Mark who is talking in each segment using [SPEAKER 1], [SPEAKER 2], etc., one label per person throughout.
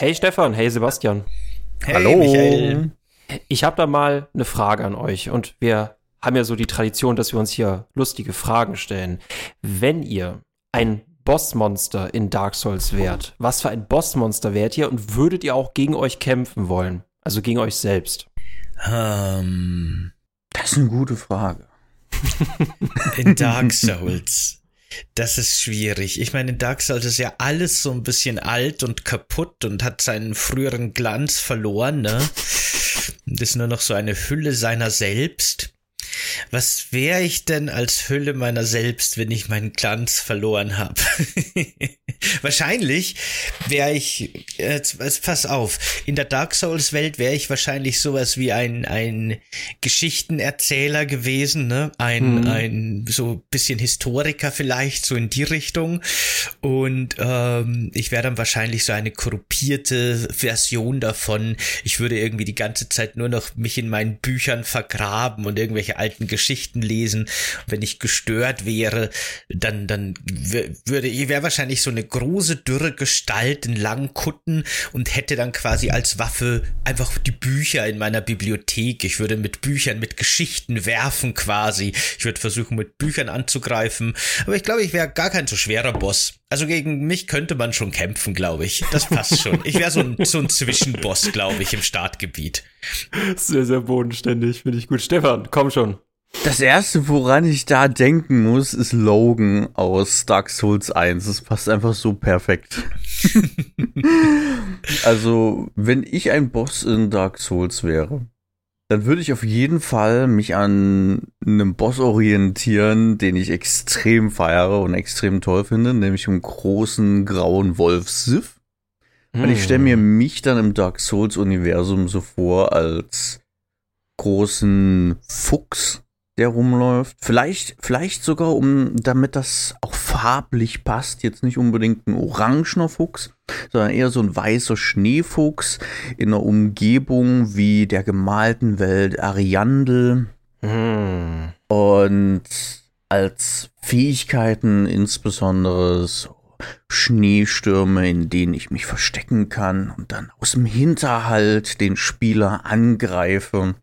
[SPEAKER 1] Hey Stefan, hey Sebastian.
[SPEAKER 2] Hey, Hallo. Michael.
[SPEAKER 1] Ich habe da mal eine Frage an euch und wir haben ja so die Tradition, dass wir uns hier lustige Fragen stellen. Wenn ihr ein Bossmonster in Dark Souls wärt, was für ein Bossmonster wärt ihr und würdet ihr auch gegen euch kämpfen wollen? Also gegen euch selbst?
[SPEAKER 2] Ähm, das ist eine gute Frage.
[SPEAKER 3] In Dark Souls. Das ist schwierig. Ich meine, in Dark Souls ist ja alles so ein bisschen alt und kaputt und hat seinen früheren Glanz verloren, ne? Das ist nur noch so eine Hülle seiner selbst. Was wäre ich denn als Hülle meiner selbst, wenn ich meinen Glanz verloren habe? wahrscheinlich wäre ich, äh, pass auf, in der Dark Souls Welt wäre ich wahrscheinlich sowas wie ein, ein Geschichtenerzähler gewesen, ne? Ein, mhm. ein so bisschen Historiker vielleicht, so in die Richtung. Und ähm, ich wäre dann wahrscheinlich so eine korruptierte Version davon. Ich würde irgendwie die ganze Zeit nur noch mich in meinen Büchern vergraben und irgendwelche alten Geschichten lesen. wenn ich gestört wäre, dann, dann würde ich, wäre wahrscheinlich so eine große, dürre Gestalt in langen Kutten und hätte dann quasi als Waffe einfach die Bücher in meiner Bibliothek. Ich würde mit Büchern, mit Geschichten werfen quasi. Ich würde versuchen, mit Büchern anzugreifen. Aber ich glaube, ich wäre gar kein so schwerer Boss. Also gegen mich könnte man schon kämpfen, glaube ich. Das passt schon. Ich wäre so ein, so ein Zwischenboss, glaube ich, im Startgebiet.
[SPEAKER 1] Sehr, sehr bodenständig, finde ich gut. Stefan, komm schon.
[SPEAKER 2] Das erste, woran ich da denken muss, ist Logan aus Dark Souls 1. Das passt einfach so perfekt. also, wenn ich ein Boss in Dark Souls wäre, dann würde ich auf jeden Fall mich an einem Boss orientieren, den ich extrem feiere und extrem toll finde, nämlich um großen grauen Wolf Sif. Hm. Und ich stelle mir hm. mich dann im Dark Souls Universum so vor als großen Fuchs, der rumläuft. Vielleicht, vielleicht sogar, um, damit das auch farblich passt, jetzt nicht unbedingt ein orangener Fuchs, sondern eher so ein weißer Schneefuchs in einer Umgebung wie der gemalten Welt Ariandel. Hm. Und als Fähigkeiten insbesondere so Schneestürme, in denen ich mich verstecken kann und dann aus dem Hinterhalt den Spieler angreife.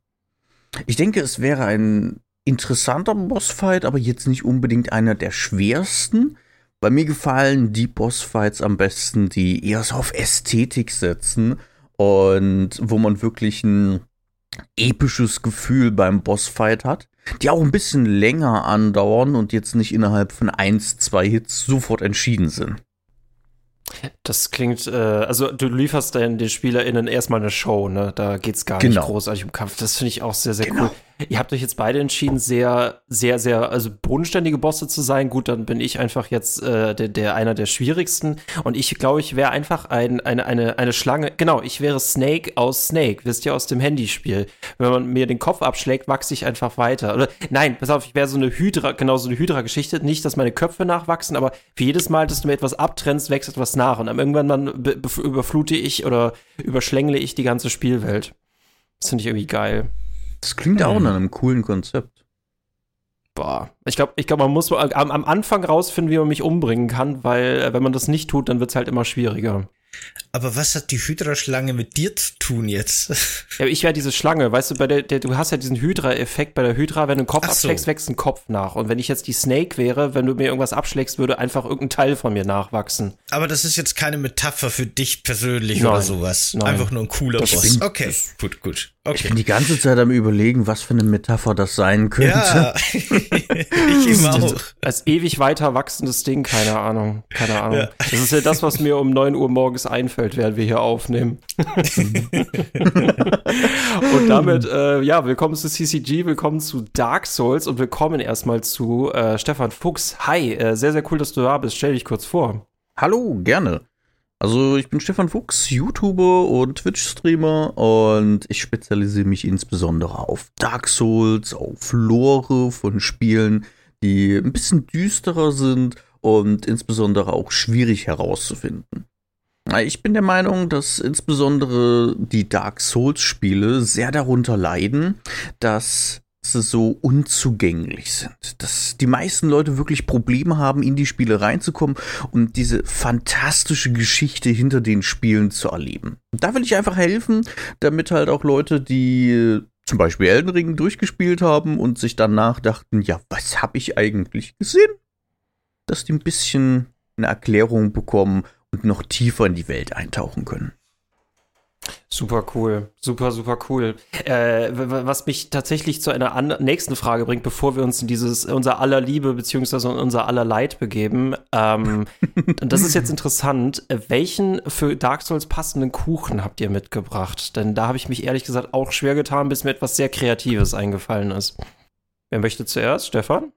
[SPEAKER 2] Ich denke, es wäre ein interessanter Bossfight, aber jetzt nicht unbedingt einer der schwersten. Bei mir gefallen die Bossfights am besten, die eher so auf Ästhetik setzen und wo man wirklich ein episches Gefühl beim Bossfight hat, die auch ein bisschen länger andauern und jetzt nicht innerhalb von eins, zwei Hits sofort entschieden sind.
[SPEAKER 1] Das klingt, äh, also du lieferst den, den SpielerInnen erstmal eine Show, ne? Da geht's gar genau. nicht großartig um Kampf. Das finde ich auch sehr, sehr genau. cool. Ihr habt euch jetzt beide entschieden, sehr, sehr, sehr, also bodenständige Bosse zu sein. Gut, dann bin ich einfach jetzt äh, der, der einer der schwierigsten. Und ich glaube, ich wäre einfach ein, eine, eine, eine Schlange. Genau, ich wäre Snake aus Snake, wisst ihr, aus dem Handyspiel. Wenn man mir den Kopf abschlägt, wachse ich einfach weiter. Oder nein, pass auf, ich wäre so eine Hydra, genau so eine Hydra-Geschichte. Nicht, dass meine Köpfe nachwachsen, aber für jedes Mal, dass du mir etwas abtrennst, wächst etwas nach. Und dann irgendwann dann überflute ich oder überschlängle ich die ganze Spielwelt. Das finde ich irgendwie geil.
[SPEAKER 2] Das klingt hm. auch nach einem coolen Konzept.
[SPEAKER 1] Boah, ich glaube, ich glaub, man muss am, am, Anfang rausfinden, wie man mich umbringen kann, weil äh, wenn man das nicht tut, dann wird es halt immer schwieriger.
[SPEAKER 3] Aber was hat die Hydra-Schlange mit dir zu tun jetzt?
[SPEAKER 1] Ja, ich wäre diese Schlange, weißt du, bei der, der du hast ja diesen Hydra-Effekt bei der Hydra, wenn du einen Kopf Ach abschlägst, so. wächst ein Kopf nach. Und wenn ich jetzt die Snake wäre, wenn du mir irgendwas abschlägst, würde einfach irgendein Teil von mir nachwachsen.
[SPEAKER 3] Aber das ist jetzt keine Metapher für dich persönlich Nein. oder sowas. Nein. Einfach nur ein cooler das Boss. Okay, gut, gut. Okay.
[SPEAKER 2] Ich bin die ganze Zeit am überlegen, was für eine Metapher das sein könnte. Ja,
[SPEAKER 1] ich immer auch. Als ewig weiter wachsendes Ding, keine Ahnung, keine Ahnung. Ja. Das ist ja das, was mir um neun Uhr morgens einfällt, während wir hier aufnehmen. und damit, äh, ja, willkommen zu CCG, willkommen zu Dark Souls und willkommen erstmal zu äh, Stefan Fuchs. Hi, äh, sehr, sehr cool, dass du da bist. Stell dich kurz vor.
[SPEAKER 2] Hallo, gerne. Also ich bin Stefan Fuchs, YouTuber und Twitch-Streamer und ich spezialisiere mich insbesondere auf Dark Souls, auf Lore von Spielen, die ein bisschen düsterer sind und insbesondere auch schwierig herauszufinden. Ich bin der Meinung, dass insbesondere die Dark Souls-Spiele sehr darunter leiden, dass so unzugänglich sind. Dass die meisten Leute wirklich Probleme haben, in die Spiele reinzukommen und diese fantastische Geschichte hinter den Spielen zu erleben. Und da will ich einfach helfen, damit halt auch Leute, die zum Beispiel Elden Ring durchgespielt haben und sich danach dachten, ja, was habe ich eigentlich gesehen? Dass die ein bisschen eine Erklärung bekommen und noch tiefer in die Welt eintauchen können.
[SPEAKER 1] Super cool, super, super cool. Äh, was mich tatsächlich zu einer nächsten Frage bringt, bevor wir uns in dieses unser aller Liebe beziehungsweise unser aller Leid begeben. Ähm, das ist jetzt interessant. Welchen für Dark Souls passenden Kuchen habt ihr mitgebracht? Denn da habe ich mich ehrlich gesagt auch schwer getan, bis mir etwas sehr Kreatives eingefallen ist. Wer möchte zuerst, Stefan?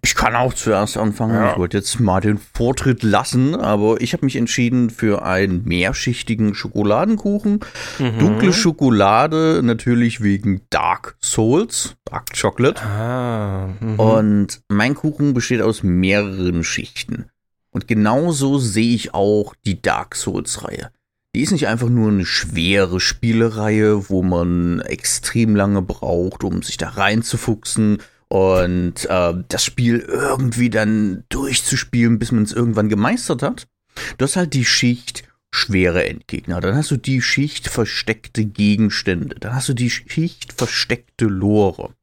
[SPEAKER 2] Ich kann auch zuerst anfangen. Ja. Ich wollte jetzt mal den Vortritt lassen, aber ich habe mich entschieden für einen mehrschichtigen Schokoladenkuchen. Mhm. Dunkle Schokolade, natürlich wegen Dark Souls, Dark Chocolate. Ah, mhm. Und mein Kuchen besteht aus mehreren Schichten. Und genauso sehe ich auch die Dark Souls-Reihe. Die ist nicht einfach nur eine schwere Spielereihe, wo man extrem lange braucht, um sich da reinzufuchsen und äh, das Spiel irgendwie dann durchzuspielen, bis man es irgendwann gemeistert hat. Du hast halt die Schicht schwere Endgegner, dann hast du die Schicht versteckte Gegenstände, dann hast du die Schicht versteckte Lore.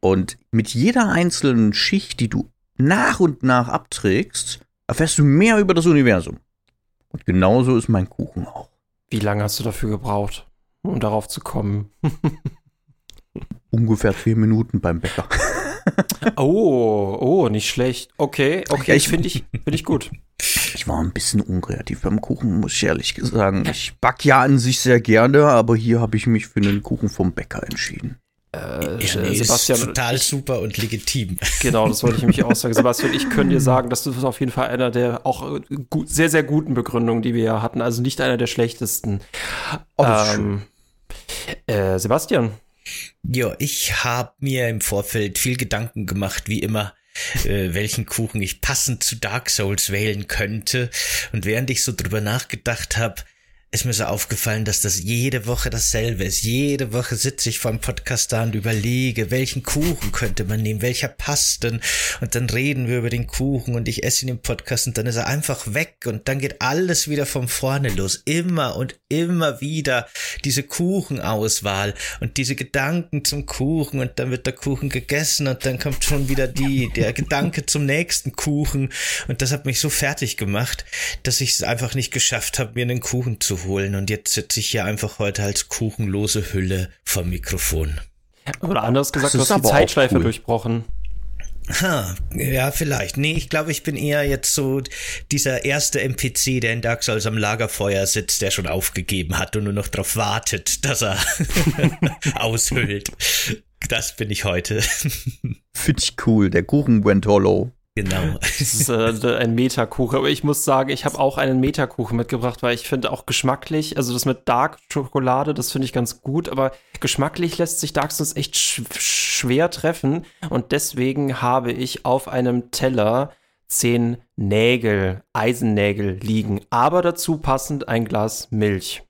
[SPEAKER 2] Und mit jeder einzelnen Schicht, die du nach und nach abträgst, erfährst du mehr über das Universum. Und genauso ist mein Kuchen auch.
[SPEAKER 1] Wie lange hast du dafür gebraucht, um darauf zu kommen?
[SPEAKER 2] Ungefähr zehn Minuten beim Bäcker.
[SPEAKER 1] oh, oh, nicht schlecht. Okay, okay, ja, ich finde ich, find ich gut.
[SPEAKER 2] Ich war ein bisschen unkreativ beim Kuchen, muss ich ehrlich sagen. Ich back ja an sich sehr gerne, aber hier habe ich mich für einen Kuchen vom Bäcker entschieden.
[SPEAKER 3] Äh, ja, nee, Sebastian, total ich, super und legitim.
[SPEAKER 1] Genau, das wollte ich nämlich auch sagen. Sebastian, ich könnte dir sagen, dass du das auf jeden Fall einer der auch gut, sehr, sehr guten Begründungen, die wir ja hatten, also nicht einer der schlechtesten. Oh, ähm, äh, Sebastian,
[SPEAKER 3] ja, ich habe mir im Vorfeld viel Gedanken gemacht, wie immer, äh, welchen Kuchen ich passend zu Dark Souls wählen könnte. Und während ich so drüber nachgedacht habe, ist mir so aufgefallen, dass das jede Woche dasselbe ist. Jede Woche sitze ich vor dem Podcast da und überlege, welchen Kuchen könnte man nehmen, welcher passt denn? Und dann reden wir über den Kuchen und ich esse ihn im Podcast und dann ist er einfach weg und dann geht alles wieder von vorne los. Immer und immer wieder diese Kuchenauswahl und diese Gedanken zum Kuchen und dann wird der Kuchen gegessen und dann kommt schon wieder die, der Gedanke zum nächsten Kuchen und das hat mich so fertig gemacht, dass ich es einfach nicht geschafft habe, mir einen Kuchen zu holen und jetzt sitze ich hier einfach heute als kuchenlose Hülle vom Mikrofon.
[SPEAKER 1] Oder anders gesagt, du hast die Zeitschleife cool. durchbrochen.
[SPEAKER 3] Ha, ja, vielleicht. Nee, ich glaube, ich bin eher jetzt so dieser erste NPC, der in Dark Souls am Lagerfeuer sitzt, der schon aufgegeben hat und nur noch darauf wartet, dass er aushüllt. Das bin ich heute.
[SPEAKER 2] Finde ich cool. Der Kuchen went hollow.
[SPEAKER 3] Genau.
[SPEAKER 1] Das ist äh, ein Metakuchen. Aber ich muss sagen, ich habe auch einen Metakuchen mitgebracht, weil ich finde auch geschmacklich, also das mit Dark Schokolade, das finde ich ganz gut, aber geschmacklich lässt sich Dark Souls echt sch schwer treffen. Und deswegen habe ich auf einem Teller zehn Nägel, Eisennägel liegen, aber dazu passend ein Glas Milch.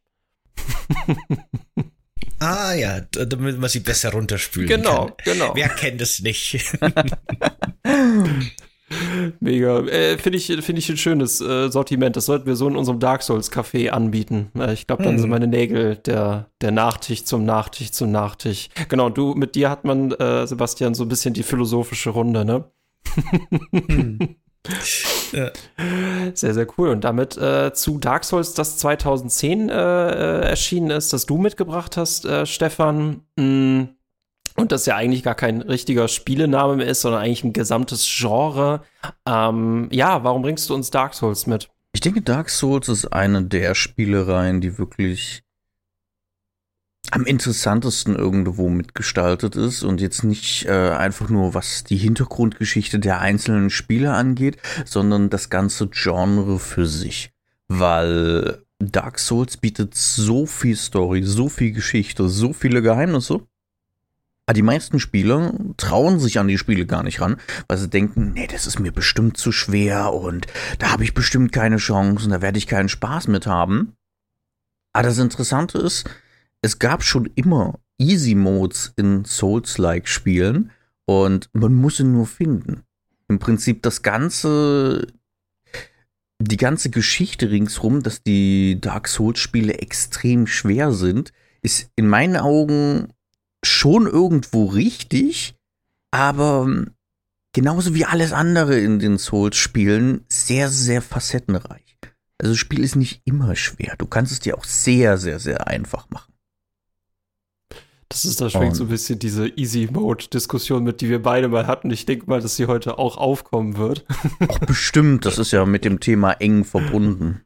[SPEAKER 3] Ah ja, damit man sie besser runterspülen
[SPEAKER 1] genau,
[SPEAKER 3] kann.
[SPEAKER 1] Genau, genau.
[SPEAKER 3] Wer kennt es nicht?
[SPEAKER 1] Mega. Äh, Finde ich, find ich ein schönes äh, Sortiment. Das sollten wir so in unserem Dark Souls Café anbieten. Äh, ich glaube, dann hm. sind meine Nägel der, der Nachtisch zum Nachtisch zum Nachtisch. Genau, du, mit dir hat man, äh, Sebastian, so ein bisschen die philosophische Runde, ne? hm. ja. Sehr, sehr cool. Und damit äh, zu Dark Souls, das 2010 äh, äh, erschienen ist, das du mitgebracht hast, Stefan. Mh, hm, und das ja eigentlich gar kein richtiger Spielename mehr ist, sondern eigentlich ein gesamtes Genre. Ähm, ja, warum bringst du uns Dark Souls mit?
[SPEAKER 2] Ich denke, Dark Souls ist eine der Spielereien, die wirklich am interessantesten irgendwo mitgestaltet ist und jetzt nicht äh, einfach nur was die Hintergrundgeschichte der einzelnen Spiele angeht, sondern das ganze Genre für sich. Weil Dark Souls bietet so viel Story, so viel Geschichte, so viele Geheimnisse aber die meisten Spieler trauen sich an die Spiele gar nicht ran, weil sie denken, nee, das ist mir bestimmt zu schwer und da habe ich bestimmt keine Chance und da werde ich keinen Spaß mit haben. Aber das Interessante ist, es gab schon immer Easy Modes in Souls-like Spielen und man muss ihn nur finden. Im Prinzip das ganze, die ganze Geschichte ringsrum, dass die Dark Souls-Spiele extrem schwer sind, ist in meinen Augen schon irgendwo richtig, aber genauso wie alles andere in den Souls-Spielen sehr, sehr facettenreich. Also das Spiel ist nicht immer schwer. Du kannst es dir auch sehr, sehr, sehr einfach machen.
[SPEAKER 1] Das ist, da schwingt so ein bisschen diese Easy-Mode-Diskussion mit, die wir beide mal hatten. Ich denke mal, dass sie heute auch aufkommen wird.
[SPEAKER 2] Auch bestimmt, das ist ja mit dem Thema eng verbunden.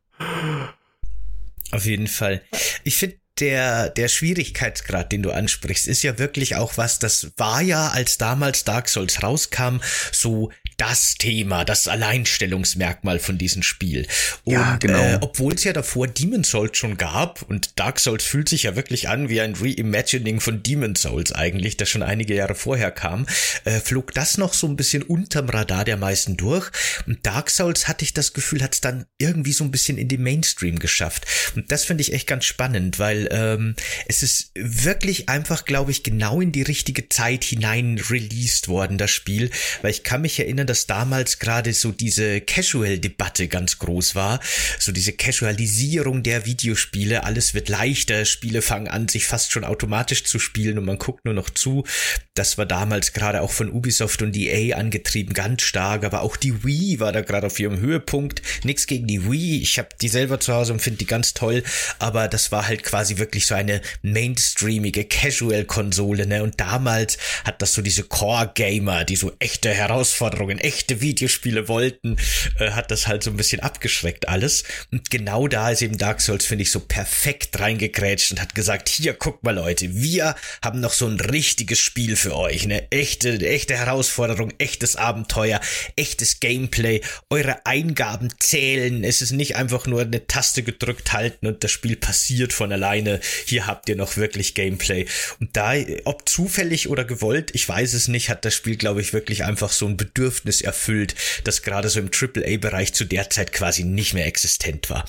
[SPEAKER 3] Auf jeden Fall. Ich finde der, der Schwierigkeitsgrad, den du ansprichst, ist ja wirklich auch was, das war ja, als damals Dark Souls rauskam, so das Thema, das Alleinstellungsmerkmal von diesem Spiel. Und ja, genau. äh, obwohl es ja davor Demon Souls schon gab und Dark Souls fühlt sich ja wirklich an wie ein Reimagining von Demon Souls eigentlich, das schon einige Jahre vorher kam, äh, flog das noch so ein bisschen unterm Radar der meisten durch. Und Dark Souls hatte ich das Gefühl, hat es dann irgendwie so ein bisschen in den Mainstream geschafft. Und das finde ich echt ganz spannend, weil ähm, es ist wirklich einfach, glaube ich, genau in die richtige Zeit hinein released worden, das Spiel, weil ich kann mich erinnern, dass damals gerade so diese Casual-Debatte ganz groß war, so diese Casualisierung der Videospiele, alles wird leichter, Spiele fangen an, sich fast schon automatisch zu spielen und man guckt nur noch zu. Das war damals gerade auch von Ubisoft und EA angetrieben, ganz stark, aber auch die Wii war da gerade auf ihrem Höhepunkt. Nix gegen die Wii, ich habe die selber zu Hause und finde die ganz toll, aber das war halt quasi wirklich so eine mainstreamige Casual-Konsole, ne? Und damals hat das so diese Core-Gamer, die so echte Herausforderungen, echte Videospiele wollten, äh, hat das halt so ein bisschen abgeschreckt alles. Und genau da ist eben Dark Souls, finde ich, so perfekt reingekrätscht und hat gesagt, hier, guck mal Leute, wir haben noch so ein richtiges Spiel für euch, eine echte, echte Herausforderung, echtes Abenteuer, echtes Gameplay, eure Eingaben zählen, es ist nicht einfach nur eine Taste gedrückt halten und das Spiel passiert von alleine hier habt ihr noch wirklich Gameplay. Und da, ob zufällig oder gewollt, ich weiß es nicht, hat das Spiel, glaube ich, wirklich einfach so ein Bedürfnis erfüllt, das gerade so im AAA-Bereich zu der Zeit quasi nicht mehr existent war.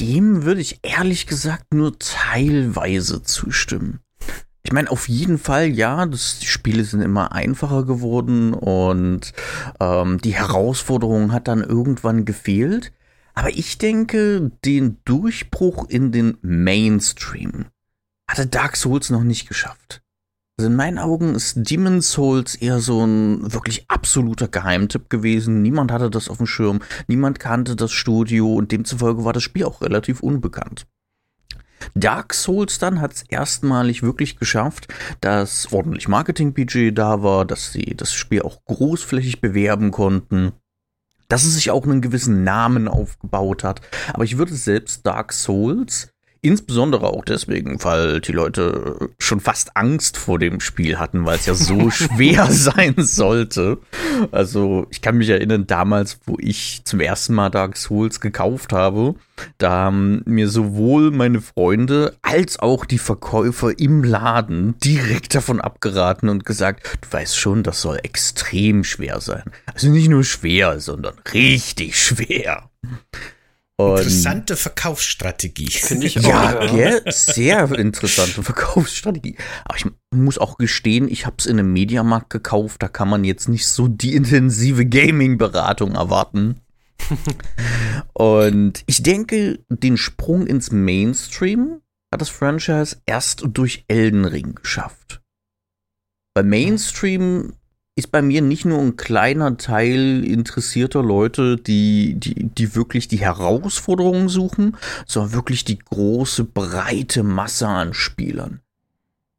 [SPEAKER 2] Dem würde ich ehrlich gesagt nur teilweise zustimmen. Ich meine, auf jeden Fall, ja, das, die Spiele sind immer einfacher geworden und ähm, die Herausforderung hat dann irgendwann gefehlt. Aber ich denke, den Durchbruch in den Mainstream hatte Dark Souls noch nicht geschafft. Also in meinen Augen ist Demon's Souls eher so ein wirklich absoluter Geheimtipp gewesen. Niemand hatte das auf dem Schirm, niemand kannte das Studio und demzufolge war das Spiel auch relativ unbekannt. Dark Souls dann hat es erstmalig wirklich geschafft, dass ordentlich Marketingbudget da war, dass sie das Spiel auch großflächig bewerben konnten dass es sich auch einen gewissen Namen aufgebaut hat. Aber ich würde selbst Dark Souls Insbesondere auch deswegen, weil die Leute schon fast Angst vor dem Spiel hatten, weil es ja so schwer sein sollte. Also ich kann mich erinnern, damals, wo ich zum ersten Mal Dark Souls gekauft habe, da haben mir sowohl meine Freunde als auch die Verkäufer im Laden direkt davon abgeraten und gesagt, du weißt schon, das soll extrem schwer sein. Also nicht nur schwer, sondern richtig schwer.
[SPEAKER 3] Und interessante Verkaufsstrategie.
[SPEAKER 2] Finde ich auch. Ja, ja. sehr interessante Verkaufsstrategie. Aber ich muss auch gestehen, ich habe es in einem Mediamarkt gekauft. Da kann man jetzt nicht so die intensive Gaming-Beratung erwarten. Und ich denke, den Sprung ins Mainstream hat das Franchise erst durch Elden Ring geschafft. Bei Mainstream ist bei mir nicht nur ein kleiner Teil interessierter Leute, die, die, die wirklich die Herausforderungen suchen, sondern wirklich die große, breite Masse an Spielern.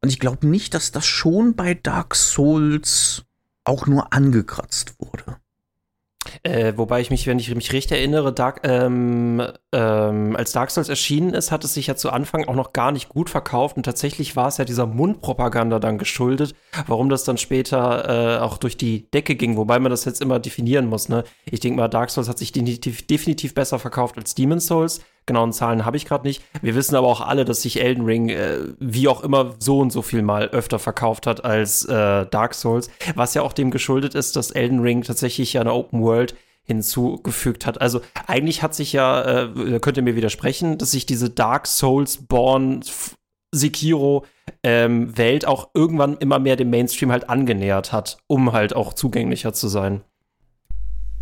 [SPEAKER 2] Und ich glaube nicht, dass das schon bei Dark Souls auch nur angekratzt wurde.
[SPEAKER 1] Äh, wobei ich mich, wenn ich mich richtig erinnere, Dark, ähm, ähm, als Dark Souls erschienen ist, hat es sich ja zu Anfang auch noch gar nicht gut verkauft und tatsächlich war es ja dieser Mundpropaganda dann geschuldet, warum das dann später äh, auch durch die Decke ging, wobei man das jetzt immer definieren muss. Ne? Ich denke mal, Dark Souls hat sich definitiv, besser verkauft als Demon's Souls. Genauen Zahlen habe ich gerade nicht. Wir wissen aber auch alle, dass sich Elden Ring äh, wie auch immer so und so viel mal öfter verkauft hat als äh, Dark Souls, was ja auch dem geschuldet ist, dass Elden Ring tatsächlich ja eine Open World hinzugefügt hat. Also eigentlich hat sich ja, äh, könnt ihr mir widersprechen, dass sich diese Dark Souls Born Sekiro ähm, Welt auch irgendwann immer mehr dem Mainstream halt angenähert hat, um halt auch zugänglicher zu sein.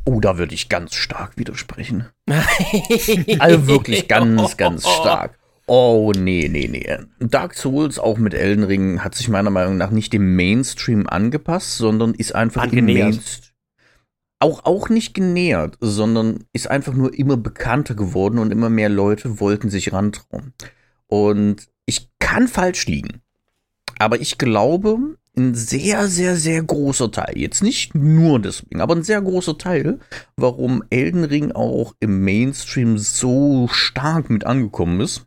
[SPEAKER 2] Oh, da würde ich ganz stark widersprechen. also wirklich ganz, ganz stark. Oh, nee, nee, nee. Dark Souls, auch mit Elden Ring, hat sich meiner Meinung nach nicht dem Mainstream angepasst, sondern ist einfach
[SPEAKER 1] Angenähert.
[SPEAKER 2] Auch, auch nicht genähert, sondern ist einfach nur immer bekannter geworden und immer mehr Leute wollten sich rantrauen. Und ich kann falsch liegen. Aber ich glaube, ein sehr, sehr, sehr großer Teil, jetzt nicht nur deswegen, aber ein sehr großer Teil, warum Elden Ring auch im Mainstream so stark mit angekommen ist,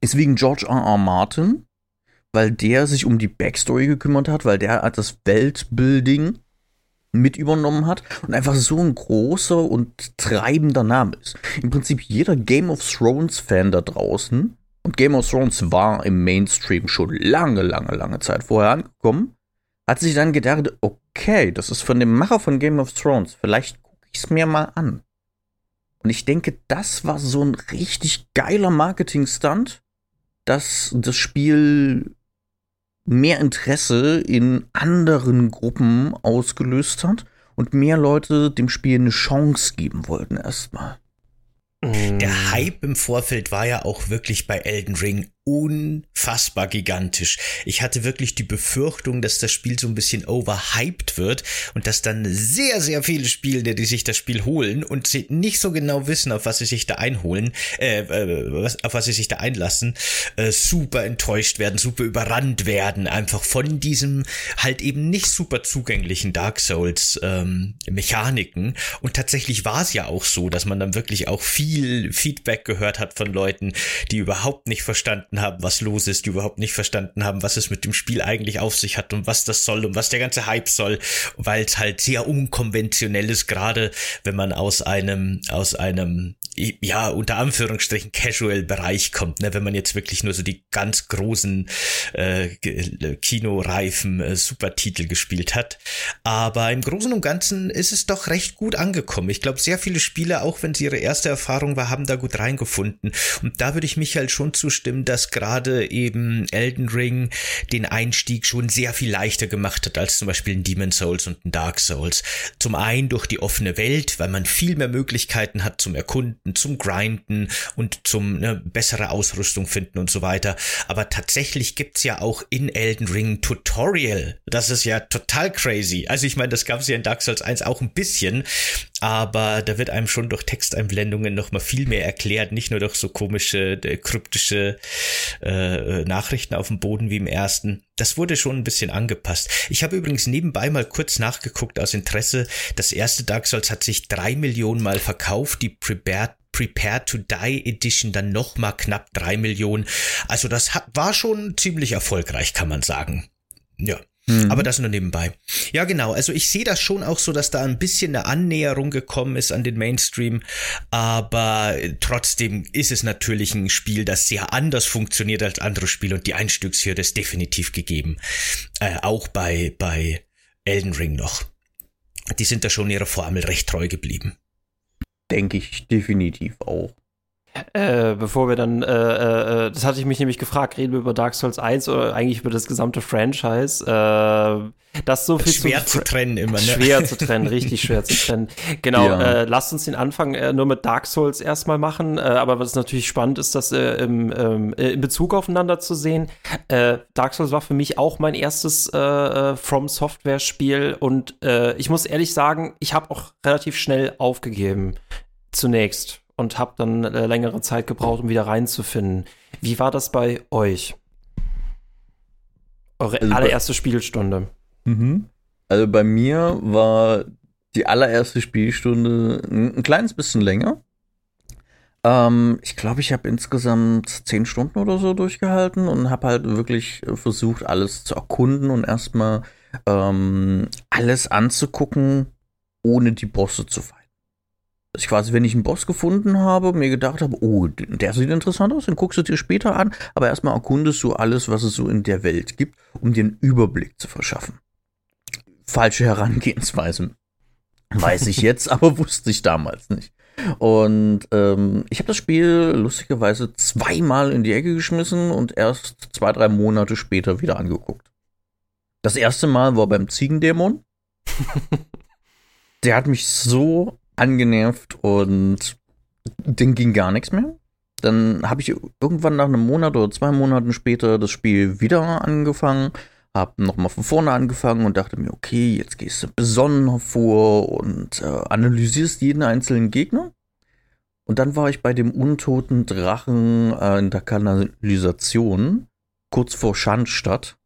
[SPEAKER 2] ist wegen George R. R. Martin, weil der sich um die Backstory gekümmert hat, weil der das Weltbuilding mit übernommen hat und einfach so ein großer und treibender Name ist. Im Prinzip jeder Game of Thrones Fan da draußen und Game of Thrones war im Mainstream schon lange, lange, lange Zeit vorher angekommen, hat sich dann gedacht, okay, das ist von dem Macher von Game of Thrones, vielleicht gucke ich es mir mal an. Und ich denke, das war so ein richtig geiler Marketing-Stunt, dass das Spiel mehr Interesse in anderen Gruppen ausgelöst hat und mehr Leute dem Spiel eine Chance geben wollten erstmal.
[SPEAKER 3] Der mm. Hype im Vorfeld war ja auch wirklich bei Elden Ring unfassbar gigantisch. Ich hatte wirklich die Befürchtung, dass das Spiel so ein bisschen overhyped wird und dass dann sehr, sehr viele Spieler, die sich das Spiel holen und nicht so genau wissen, auf was sie sich da einholen, äh, äh, was, auf was sie sich da einlassen, äh, super enttäuscht werden, super überrannt werden, einfach von diesem halt eben nicht super zugänglichen Dark Souls ähm, Mechaniken. Und tatsächlich war es ja auch so, dass man dann wirklich auch viel Feedback gehört hat von Leuten, die überhaupt nicht verstanden verstanden haben, was los ist, die überhaupt nicht verstanden haben, was es mit dem Spiel eigentlich auf sich hat und was das soll und was der ganze Hype soll, weil es halt sehr unkonventionell ist, gerade wenn man aus einem, aus einem ja, unter Anführungsstrichen Casual-Bereich kommt, ne? wenn man jetzt wirklich nur so die ganz großen äh, Kinoreifen äh, Supertitel gespielt hat. Aber im Großen und Ganzen ist es doch recht gut angekommen. Ich glaube, sehr viele Spieler, auch wenn sie ihre erste Erfahrung war, haben da gut reingefunden. Und da würde ich mich halt schon zustimmen, dass gerade eben Elden Ring den Einstieg schon sehr viel leichter gemacht hat als zum Beispiel ein Demon Souls und ein Dark Souls. Zum einen durch die offene Welt, weil man viel mehr Möglichkeiten hat zum Erkunden, zum Grinden und zum ne, bessere Ausrüstung finden und so weiter. Aber tatsächlich gibt's ja auch in Elden Ring Tutorial. Das ist ja total crazy. Also ich meine, das gab's ja in Dark Souls 1 auch ein bisschen, aber da wird einem schon durch Texteinblendungen noch mal viel mehr erklärt, nicht nur durch so komische, äh, kryptische äh, Nachrichten auf dem Boden wie im ersten. Das wurde schon ein bisschen angepasst. Ich habe übrigens nebenbei mal kurz nachgeguckt aus Interesse. Das erste Dark Souls hat sich drei Millionen Mal verkauft, die Prepared Prepare to Die Edition dann noch mal knapp drei Millionen. Also das hat, war schon ziemlich erfolgreich, kann man sagen. Ja. Mhm. Aber das nur nebenbei. Ja, genau. Also ich sehe das schon auch so, dass da ein bisschen eine Annäherung gekommen ist an den Mainstream. Aber trotzdem ist es natürlich ein Spiel, das sehr anders funktioniert als andere Spiele und die Einstiegshürde ist definitiv gegeben. Äh, auch bei, bei Elden Ring noch. Die sind da schon ihrer Formel recht treu geblieben.
[SPEAKER 2] Denke ich definitiv auch.
[SPEAKER 1] Äh, bevor wir dann, äh, äh, das hatte ich mich nämlich gefragt, reden wir über Dark Souls 1 oder eigentlich über das gesamte Franchise? Äh, das so viel
[SPEAKER 3] schwer zu, zu trennen immer, ne?
[SPEAKER 1] Schwer zu trennen, richtig schwer zu trennen. Genau, ja. äh, lasst uns den Anfang äh, nur mit Dark Souls erstmal machen, äh, aber was natürlich spannend ist, das äh, im, ähm, äh, in Bezug aufeinander zu sehen. Äh, Dark Souls war für mich auch mein erstes äh, äh From Software Spiel und äh, ich muss ehrlich sagen, ich habe auch relativ schnell aufgegeben. Zunächst und habe dann äh, längere Zeit gebraucht, um wieder reinzufinden. Wie war das bei euch? Eure also allererste Spielstunde.
[SPEAKER 2] Mhm. Also bei mir war die allererste Spielstunde ein, ein kleines bisschen länger. Ähm, ich glaube, ich habe insgesamt zehn Stunden oder so durchgehalten und habe halt wirklich versucht, alles zu erkunden und erstmal ähm, alles anzugucken, ohne die Bosse zu fighten dass ich quasi, wenn ich einen Boss gefunden habe, mir gedacht habe, oh, der sieht interessant aus, den guckst du dir später an, aber erstmal erkundest du alles, was es so in der Welt gibt, um dir einen Überblick zu verschaffen. Falsche Herangehensweise. Weiß ich jetzt, aber wusste ich damals nicht. Und ähm, ich habe das Spiel lustigerweise zweimal in die Ecke geschmissen und erst zwei, drei Monate später wieder angeguckt. Das erste Mal war beim Ziegendämon. Der hat mich so angenervt und den ging gar nichts mehr. Dann habe ich irgendwann nach einem Monat oder zwei Monaten später das Spiel wieder angefangen, habe nochmal von vorne angefangen und dachte mir, okay, jetzt gehst du besonnen vor und äh, analysierst jeden einzelnen Gegner. Und dann war ich bei dem untoten Drachen äh, in der Kanalisation, kurz vor Schandstadt.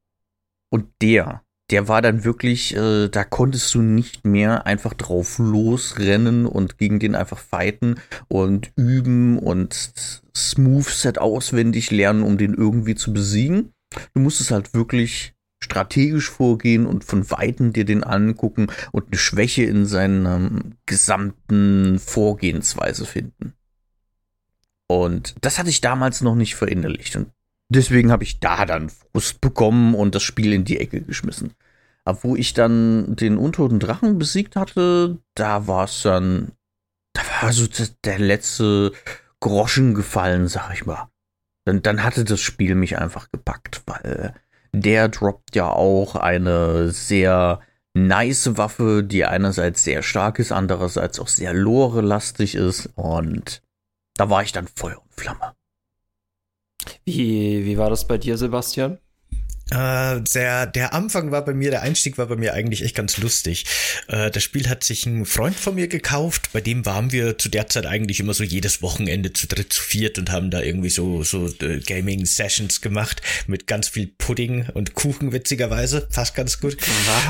[SPEAKER 2] Und der der war dann wirklich, äh, da konntest du nicht mehr einfach drauf losrennen und gegen den einfach fighten und üben und Smooth-Set auswendig lernen, um den irgendwie zu besiegen. Du musstest halt wirklich strategisch vorgehen und von Weitem dir den angucken und eine Schwäche in seiner gesamten Vorgehensweise finden. Und das hatte ich damals noch nicht verinnerlicht. Und Deswegen habe ich da dann Frust bekommen und das Spiel in die Ecke geschmissen. Aber wo ich dann den untoten Drachen besiegt hatte, da war es dann, da war so der letzte Groschen gefallen, sag ich mal. Dann, dann hatte das Spiel mich einfach gepackt, weil der droppt ja auch eine sehr nice Waffe, die einerseits sehr stark ist, andererseits auch sehr lore-lastig ist und da war ich dann Feuer und Flamme.
[SPEAKER 1] Wie, wie war das bei dir, Sebastian?
[SPEAKER 3] Äh, der, der Anfang war bei mir, der Einstieg war bei mir eigentlich echt ganz lustig. Äh, das Spiel hat sich ein Freund von mir gekauft, bei dem waren wir zu der Zeit eigentlich immer so jedes Wochenende zu dritt, zu viert und haben da irgendwie so, so äh, Gaming-Sessions gemacht mit ganz viel Pudding und Kuchen, witzigerweise. Passt ganz gut.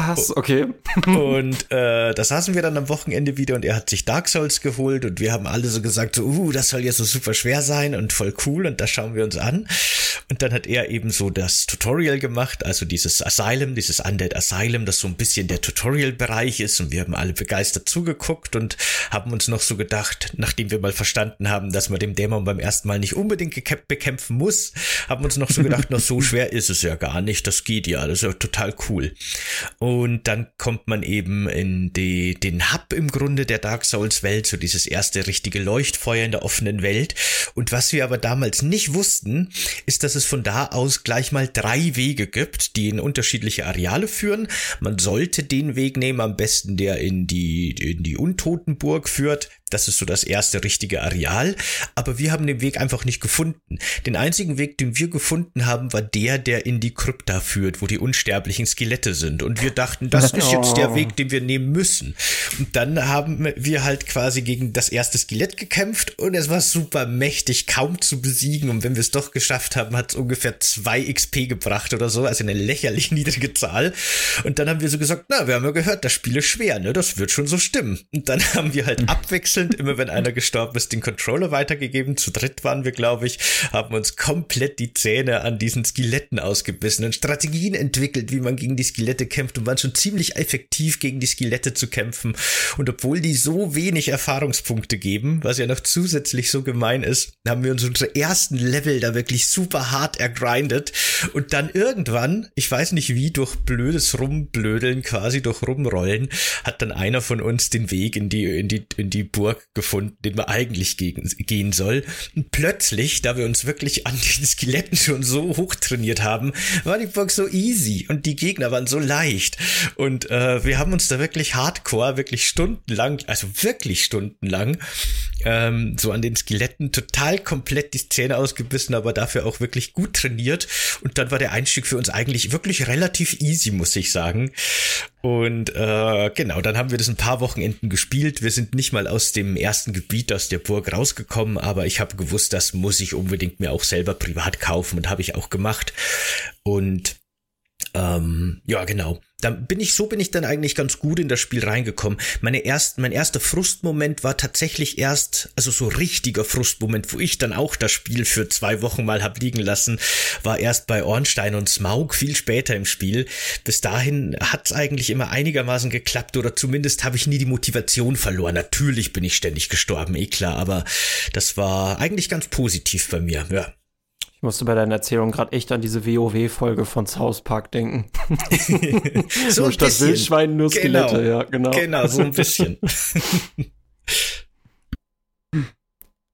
[SPEAKER 1] Was? Okay.
[SPEAKER 3] und äh, da saßen wir dann am Wochenende wieder und er hat sich Dark Souls geholt und wir haben alle so gesagt, so, uh, das soll ja so super schwer sein und voll cool und das schauen wir uns an. Und dann hat er eben so das Tutorial gemacht, also dieses Asylum, dieses Undead Asylum, das so ein bisschen der Tutorial-Bereich ist und wir haben alle begeistert zugeguckt und haben uns noch so gedacht, nachdem wir mal verstanden haben, dass man dem Dämon beim ersten Mal nicht unbedingt bekämpfen muss, haben uns noch so gedacht, na so schwer ist es ja gar nicht, das geht ja, das ist ja total cool. Und dann kommt man eben in die, den Hub im Grunde der Dark Souls Welt, so dieses erste richtige Leuchtfeuer in der offenen Welt. Und was wir aber damals nicht wussten, ist, dass es von da aus gleich mal drei Wege Wege gibt, die in unterschiedliche Areale führen. Man sollte den Weg nehmen, am besten der in die, in die Untotenburg führt. Das ist so das erste richtige Areal. Aber wir haben den Weg einfach nicht gefunden. Den einzigen Weg, den wir gefunden haben, war der, der in die Krypta führt, wo die unsterblichen Skelette sind. Und wir dachten, das ist jetzt der. Weg, den wir nehmen müssen. Und dann haben wir halt quasi gegen das erste Skelett gekämpft und es war super mächtig, kaum zu besiegen. Und wenn wir es doch geschafft haben, hat es ungefähr zwei XP gebracht oder so, also eine lächerlich niedrige Zahl. Und dann haben wir so gesagt, na, wir haben ja gehört, das Spiel ist schwer, ne? Das wird schon so stimmen. Und dann haben wir halt abwechselnd abwechselnd, immer wenn einer gestorben ist, den Controller weitergegeben. Zu dritt waren wir, glaube ich, haben uns komplett die Zähne an diesen Skeletten ausgebissen und Strategien entwickelt, wie man gegen die Skelette kämpft und waren schon ziemlich effektiv gegen die Skelette zu kämpfen. Und obwohl die so wenig Erfahrungspunkte geben, was ja noch zusätzlich so gemein ist, haben wir uns unsere ersten Level da wirklich super hart ergrindet und dann irgendwann, ich weiß nicht wie, durch blödes Rumblödeln quasi durch Rumrollen, hat dann einer von uns den Weg in die, in die, in die Burg Burg gefunden, den man eigentlich gegen, gehen soll. Und plötzlich, da wir uns wirklich an den Skeletten schon so hoch trainiert haben, war die Burg so easy und die Gegner waren so leicht. Und äh, wir haben uns da wirklich hardcore, wirklich stundenlang, also wirklich stundenlang, ähm, so an den Skeletten total komplett die Zähne ausgebissen, aber dafür auch wirklich gut trainiert. Und dann war der Einstieg für uns eigentlich wirklich relativ easy, muss ich sagen. Und äh, genau, dann haben wir das ein paar Wochenenden gespielt. Wir sind nicht mal aus dem ersten Gebiet aus der Burg rausgekommen, aber ich habe gewusst, das muss ich unbedingt mir auch selber privat kaufen und habe ich auch gemacht. Und ähm, ja, genau dann bin ich, so bin ich dann eigentlich ganz gut in das Spiel reingekommen. Meine erst, mein erster Frustmoment war tatsächlich erst, also so richtiger Frustmoment, wo ich dann auch das Spiel für zwei Wochen mal hab liegen lassen, war erst bei Ornstein und Smaug viel später im Spiel. Bis dahin hat's eigentlich immer einigermaßen geklappt oder zumindest habe ich nie die Motivation verloren. Natürlich bin ich ständig gestorben, eh klar, aber das war eigentlich ganz positiv bei mir, ja.
[SPEAKER 1] Ich musste bei deiner Erzählung gerade echt an diese WoW-Folge von South Park denken.
[SPEAKER 3] so statt bisschen.
[SPEAKER 1] Wildschwein nur Skelette, genau. ja, genau.
[SPEAKER 3] Genau, so ein bisschen.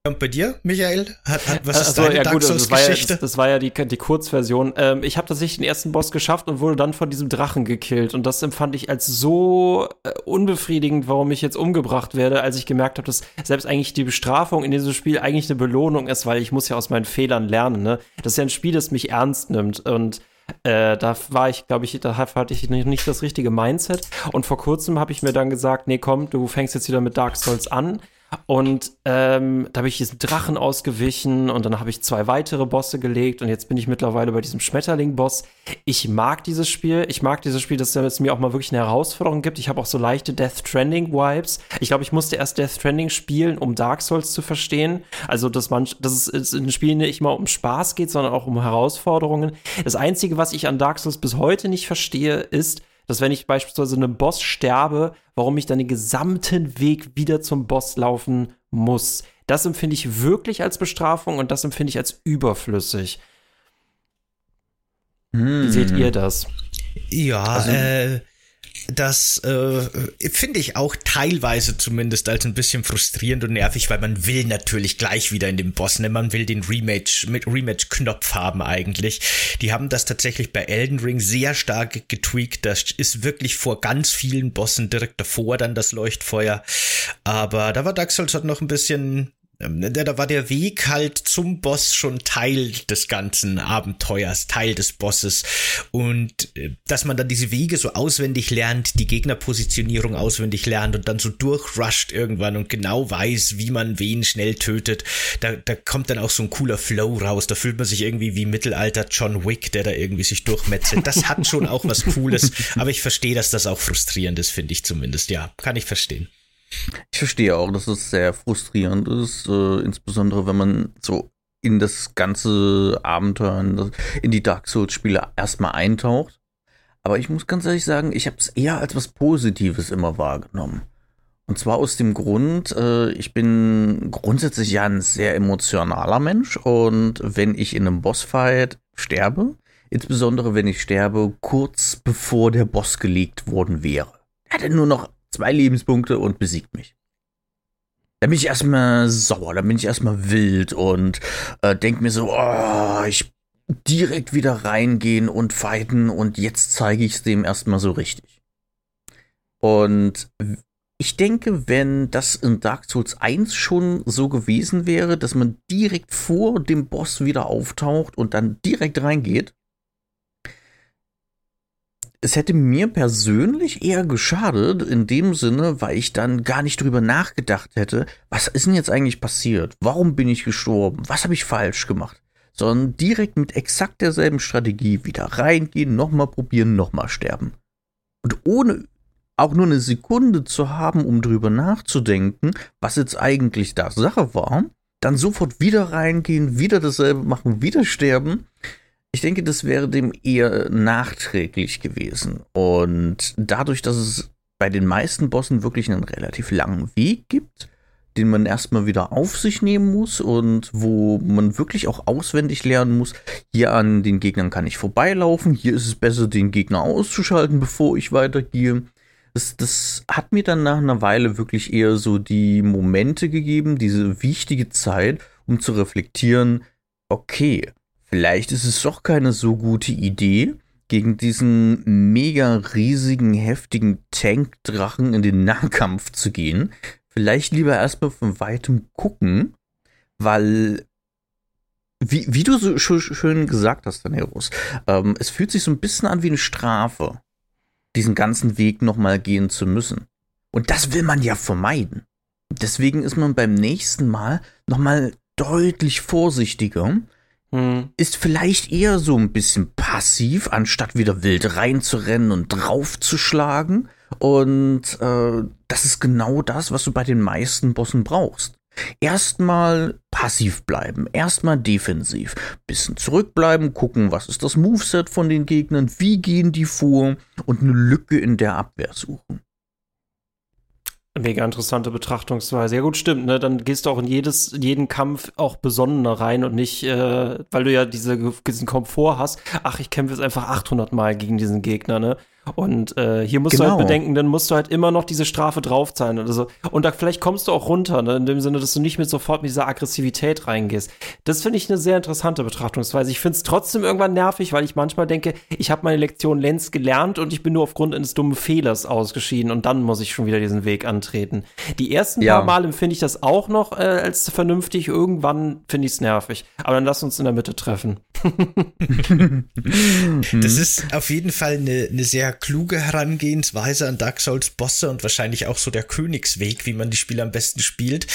[SPEAKER 3] Und bei dir, Michael? Hat, hat, was ist
[SPEAKER 1] also,
[SPEAKER 3] deine
[SPEAKER 1] ja,
[SPEAKER 3] Dark
[SPEAKER 1] gut,
[SPEAKER 3] Souls
[SPEAKER 1] das war ja,
[SPEAKER 3] Geschichte?
[SPEAKER 1] das war ja die, die Kurzversion. Ähm, ich habe tatsächlich den ersten Boss geschafft und wurde dann von diesem Drachen gekillt. Und das empfand ich als so äh, unbefriedigend, warum ich jetzt umgebracht werde, als ich gemerkt habe, dass selbst eigentlich die Bestrafung in diesem Spiel eigentlich eine Belohnung ist, weil ich muss ja aus meinen Fehlern lernen. Ne? Das ist ja ein Spiel, das mich ernst nimmt. Und äh, da war ich, glaube ich, da hatte ich nicht, nicht das richtige Mindset. Und vor kurzem habe ich mir dann gesagt, nee, komm, du fängst jetzt wieder mit Dark Souls an. Und ähm, da habe ich diesem Drachen ausgewichen und dann habe ich zwei weitere Bosse gelegt und jetzt bin ich mittlerweile bei diesem Schmetterling-Boss. Ich mag dieses Spiel. Ich mag dieses Spiel, dass es mir auch mal wirklich eine Herausforderung gibt. Ich habe auch so leichte Death Stranding-Vibes. Ich glaube, ich musste erst Death Stranding spielen, um Dark Souls zu verstehen. Also, dass man, dass es in Spielen nicht immer um Spaß geht, sondern auch um Herausforderungen. Das Einzige, was ich an Dark Souls bis heute nicht verstehe, ist, dass wenn ich beispielsweise einem Boss sterbe, warum ich dann den gesamten Weg wieder zum Boss laufen muss. Das empfinde ich wirklich als Bestrafung und das empfinde ich als überflüssig. Hm. Wie seht ihr das?
[SPEAKER 3] Ja, also, äh, das äh, finde ich auch teilweise zumindest als ein bisschen frustrierend und nervig, weil man will natürlich gleich wieder in den Boss, ne? Man will den Rematch mit Rematch-Knopf haben eigentlich. Die haben das tatsächlich bei Elden Ring sehr stark getweakt. Das ist wirklich vor ganz vielen Bossen direkt davor dann das Leuchtfeuer. Aber da war Dark Souls halt noch ein bisschen da war der Weg halt zum Boss schon Teil des ganzen Abenteuers, Teil des Bosses. Und äh, dass man dann diese Wege so auswendig lernt, die Gegnerpositionierung auswendig lernt und dann so durchrusht irgendwann und genau weiß, wie man wen schnell tötet, da, da kommt dann auch so ein cooler Flow raus. Da fühlt man sich irgendwie wie Mittelalter John Wick, der da irgendwie sich durchmetzelt. Das hat schon auch was Cooles, aber ich verstehe, dass das auch frustrierend ist, finde ich zumindest. Ja, kann ich verstehen.
[SPEAKER 2] Ich verstehe auch, dass es sehr frustrierend ist, äh, insbesondere wenn man so in das ganze Abenteuer, in, das, in die Dark Souls-Spiele erstmal eintaucht. Aber ich muss ganz ehrlich sagen, ich habe es eher als was Positives immer wahrgenommen. Und zwar aus dem Grund, äh, ich bin grundsätzlich ja ein sehr emotionaler Mensch und wenn ich in einem Bossfight sterbe, insbesondere wenn ich sterbe, kurz bevor der Boss gelegt worden wäre, er nur noch zwei Lebenspunkte und besiegt mich. Dann bin ich erstmal sauer, dann bin ich erstmal wild und äh, denk mir so, oh, ich direkt wieder reingehen und fighten und jetzt zeige ich es dem erstmal so richtig. Und ich denke, wenn das in Dark Souls 1 schon so gewesen wäre, dass man direkt vor dem Boss wieder auftaucht und dann direkt reingeht, es hätte mir persönlich eher geschadet, in dem Sinne, weil ich dann gar nicht drüber nachgedacht hätte, was ist denn jetzt eigentlich passiert? Warum bin ich gestorben? Was habe ich falsch gemacht? Sondern direkt mit exakt derselben Strategie wieder reingehen, nochmal probieren, nochmal sterben. Und ohne auch nur eine Sekunde zu haben, um drüber nachzudenken, was jetzt eigentlich da Sache war, dann sofort wieder reingehen, wieder dasselbe machen, wieder sterben ich denke, das wäre dem eher nachträglich gewesen. Und dadurch, dass es bei den meisten Bossen wirklich einen relativ langen Weg gibt, den man erstmal wieder auf sich nehmen muss und wo man wirklich auch auswendig lernen muss, hier an den Gegnern kann ich vorbeilaufen, hier ist es besser, den Gegner auszuschalten, bevor ich weitergehe. Das, das hat mir dann nach einer Weile wirklich eher so die Momente gegeben, diese wichtige Zeit, um zu reflektieren, okay, Vielleicht ist es doch keine so gute Idee, gegen diesen mega riesigen, heftigen Tankdrachen in den Nahkampf zu gehen. Vielleicht lieber erstmal von weitem gucken, weil, wie, wie du so schön gesagt hast, Daneros, ähm, es fühlt sich so ein bisschen an wie eine Strafe, diesen ganzen Weg nochmal gehen zu müssen. Und das will man ja vermeiden. Deswegen ist man beim nächsten Mal nochmal deutlich vorsichtiger hm. ist vielleicht eher so ein bisschen passiv, anstatt wieder wild reinzurennen und draufzuschlagen. Und äh, das ist genau das, was du bei den meisten Bossen brauchst. Erstmal passiv bleiben, erstmal defensiv, bisschen zurückbleiben, gucken, was ist das Moveset von den Gegnern, wie gehen die vor und eine Lücke in der Abwehr suchen.
[SPEAKER 1] Mega interessante Betrachtungsweise. Ja gut, stimmt, ne? Dann gehst du auch in jedes, jeden Kampf auch besonnener rein und nicht, äh, weil du ja diese, diesen Komfort hast, ach, ich kämpfe jetzt einfach 800 Mal gegen diesen Gegner, ne? Und äh, hier musst genau. du halt genau. bedenken, dann musst du halt immer noch diese Strafe draufzahlen oder so. Und da vielleicht kommst du auch runter, ne, in dem Sinne, dass du nicht mit sofort mit dieser Aggressivität reingehst. Das finde ich eine sehr interessante Betrachtungsweise. Ich finde es trotzdem irgendwann nervig, weil ich manchmal denke, ich habe meine Lektion längst gelernt und ich bin nur aufgrund eines dummen Fehlers ausgeschieden und dann muss ich schon wieder diesen Weg antreten. Die ersten ja. paar Mal empfinde ich das auch noch äh, als vernünftig. Irgendwann finde ich es nervig. Aber dann lass uns in der Mitte treffen.
[SPEAKER 3] das ist auf jeden Fall eine, eine sehr kluge Herangehensweise an Dark Souls Bosse und wahrscheinlich auch so der Königsweg, wie man die Spiele am besten spielt.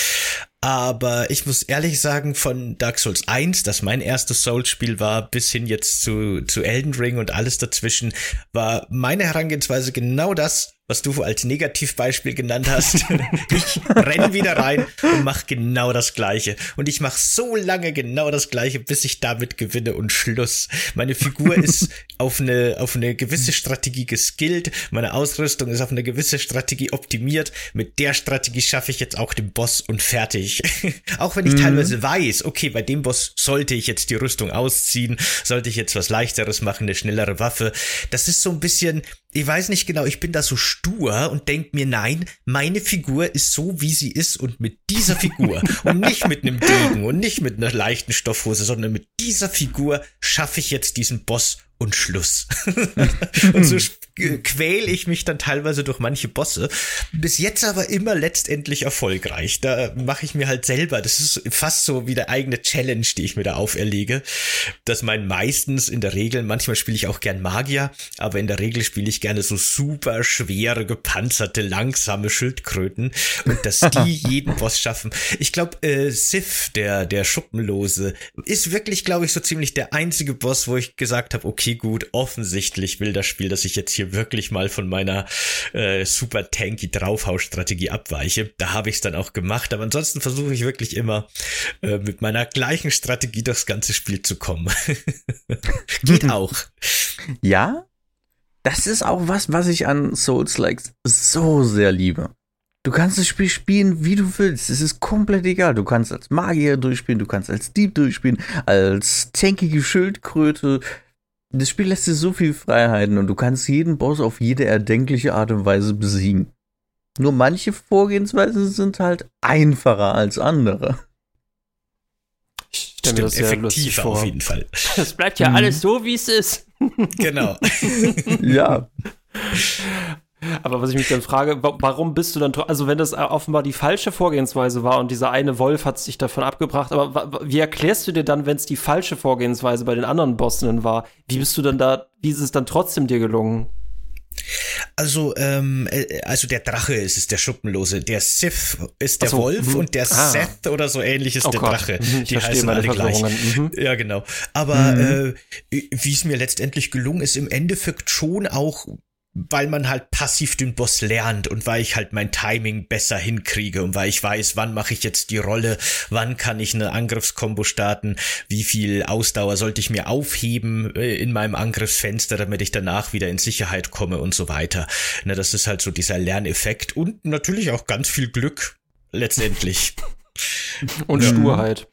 [SPEAKER 3] Aber ich muss ehrlich sagen, von Dark Souls 1, das mein erstes Souls-Spiel war, bis hin jetzt zu, zu Elden Ring und alles dazwischen, war meine Herangehensweise genau das, was du als Negativbeispiel genannt hast. ich renn wieder rein und mach genau das Gleiche. Und ich mach so lange genau das Gleiche, bis ich damit gewinne und Schluss. Meine Figur ist auf eine, auf eine gewisse Strategie geskillt. Meine Ausrüstung ist auf eine gewisse Strategie optimiert. Mit der Strategie schaffe ich jetzt auch den Boss und fertig. auch wenn ich mhm. teilweise weiß, okay, bei dem Boss sollte ich jetzt die Rüstung ausziehen, sollte ich jetzt was leichteres machen, eine schnellere Waffe. Das ist so ein bisschen, ich weiß nicht genau, ich bin da so stur und denk mir, nein, meine Figur ist so, wie sie ist und mit dieser Figur und nicht mit einem Degen und nicht mit einer leichten Stoffhose, sondern mit dieser Figur schaffe ich jetzt diesen Boss und Schluss. und so quäl ich mich dann teilweise durch manche Bosse. Bis jetzt aber immer letztendlich erfolgreich. Da mache ich mir halt selber, das ist fast so wie der eigene Challenge, die ich mir da auferlege. Dass mein meistens in der Regel, manchmal spiele ich auch gern Magier, aber in der Regel spiele ich gerne so super schwere, gepanzerte, langsame Schildkröten und dass die jeden Boss schaffen. Ich glaube, äh, Sif, der, der Schuppenlose, ist wirklich, glaube ich, so ziemlich der einzige Boss, wo ich gesagt habe, okay, gut, offensichtlich will das Spiel, dass ich jetzt hier wirklich mal von meiner äh, super tanky Draufhausstrategie abweiche. Da habe ich es dann auch gemacht, aber ansonsten versuche ich wirklich immer äh, mit meiner gleichen Strategie durchs ganze Spiel zu kommen. Geht auch.
[SPEAKER 2] Ja, das ist auch was, was ich an Souls-Likes so sehr liebe. Du kannst das Spiel spielen, wie du willst. Es ist komplett egal. Du kannst als Magier durchspielen, du kannst als Dieb durchspielen, als tankige Schildkröte das Spiel lässt dir so viel Freiheiten und du kannst jeden Boss auf jede erdenkliche Art und Weise besiegen. Nur manche Vorgehensweisen sind halt einfacher als andere.
[SPEAKER 1] Ich stelle mir das vor. auf jeden Fall. Das bleibt ja mhm. alles so, wie es ist.
[SPEAKER 3] Genau.
[SPEAKER 2] ja.
[SPEAKER 1] Aber was ich mich dann frage, warum bist du dann, also wenn das offenbar die falsche Vorgehensweise war und dieser eine Wolf hat sich davon abgebracht, aber wie erklärst du dir dann, wenn es die falsche Vorgehensweise bei den anderen Bossen war? Wie bist du dann da, wie ist es dann trotzdem dir gelungen?
[SPEAKER 3] Also, ähm, äh, also der Drache ist es, der Schuppenlose. Der Sith ist der so, Wolf mh. und der ah. Seth oder so ähnlich ist oh der Gott. Drache.
[SPEAKER 1] Mhm, Die heißen alle gleich. Mhm.
[SPEAKER 3] Ja, genau. Aber mhm. äh, wie es mir letztendlich gelungen ist, im Endeffekt schon auch weil man halt passiv den Boss lernt und weil ich halt mein Timing besser hinkriege und weil ich weiß, wann mache ich jetzt die Rolle, wann kann ich eine Angriffskombo starten, wie viel Ausdauer sollte ich mir aufheben äh, in meinem Angriffsfenster, damit ich danach wieder in Sicherheit komme und so weiter. Na, das ist halt so dieser Lerneffekt und natürlich auch ganz viel Glück letztendlich.
[SPEAKER 1] und ja. Sturheit.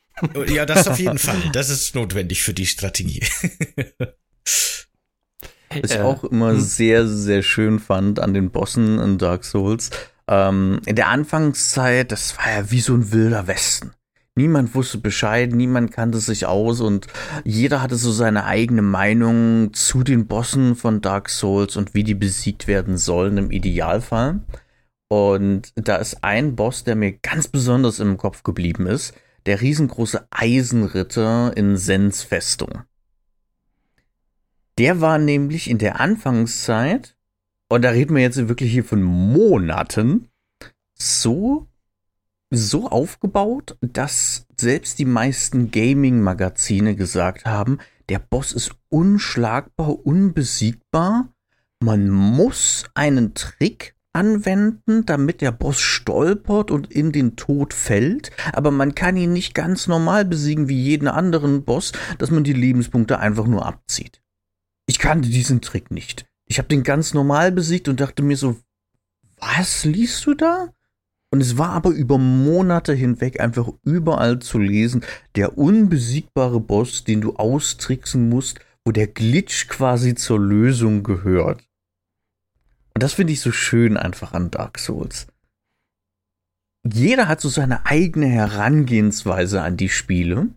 [SPEAKER 3] Ja, das auf jeden Fall. Das ist notwendig für die Strategie.
[SPEAKER 2] Was ich äh, auch immer hm. sehr, sehr schön fand an den Bossen in Dark Souls. Ähm, in der Anfangszeit, das war ja wie so ein wilder Westen. Niemand wusste Bescheid, niemand kannte sich aus und jeder hatte so seine eigene Meinung zu den Bossen von Dark Souls und wie die besiegt werden sollen im Idealfall. Und da ist ein Boss, der mir ganz besonders im Kopf geblieben ist, der riesengroße Eisenritter in Sens Festung. Der war nämlich in der Anfangszeit, und da reden wir jetzt wirklich hier von Monaten, so, so aufgebaut, dass selbst die meisten Gaming-Magazine gesagt haben, der Boss ist unschlagbar, unbesiegbar. Man muss einen Trick anwenden, damit der Boss stolpert und in den Tod fällt, aber man kann ihn nicht ganz normal besiegen wie jeden anderen Boss, dass man die Lebenspunkte einfach nur abzieht. Ich kannte diesen Trick nicht. Ich habe den ganz normal besiegt und dachte mir so, was liest du da? Und es war aber über Monate hinweg einfach überall zu lesen, der unbesiegbare Boss, den du austricksen musst, wo der Glitch quasi zur Lösung gehört. Und das finde ich so schön einfach an Dark Souls. Jeder hat so seine eigene Herangehensweise an die Spiele.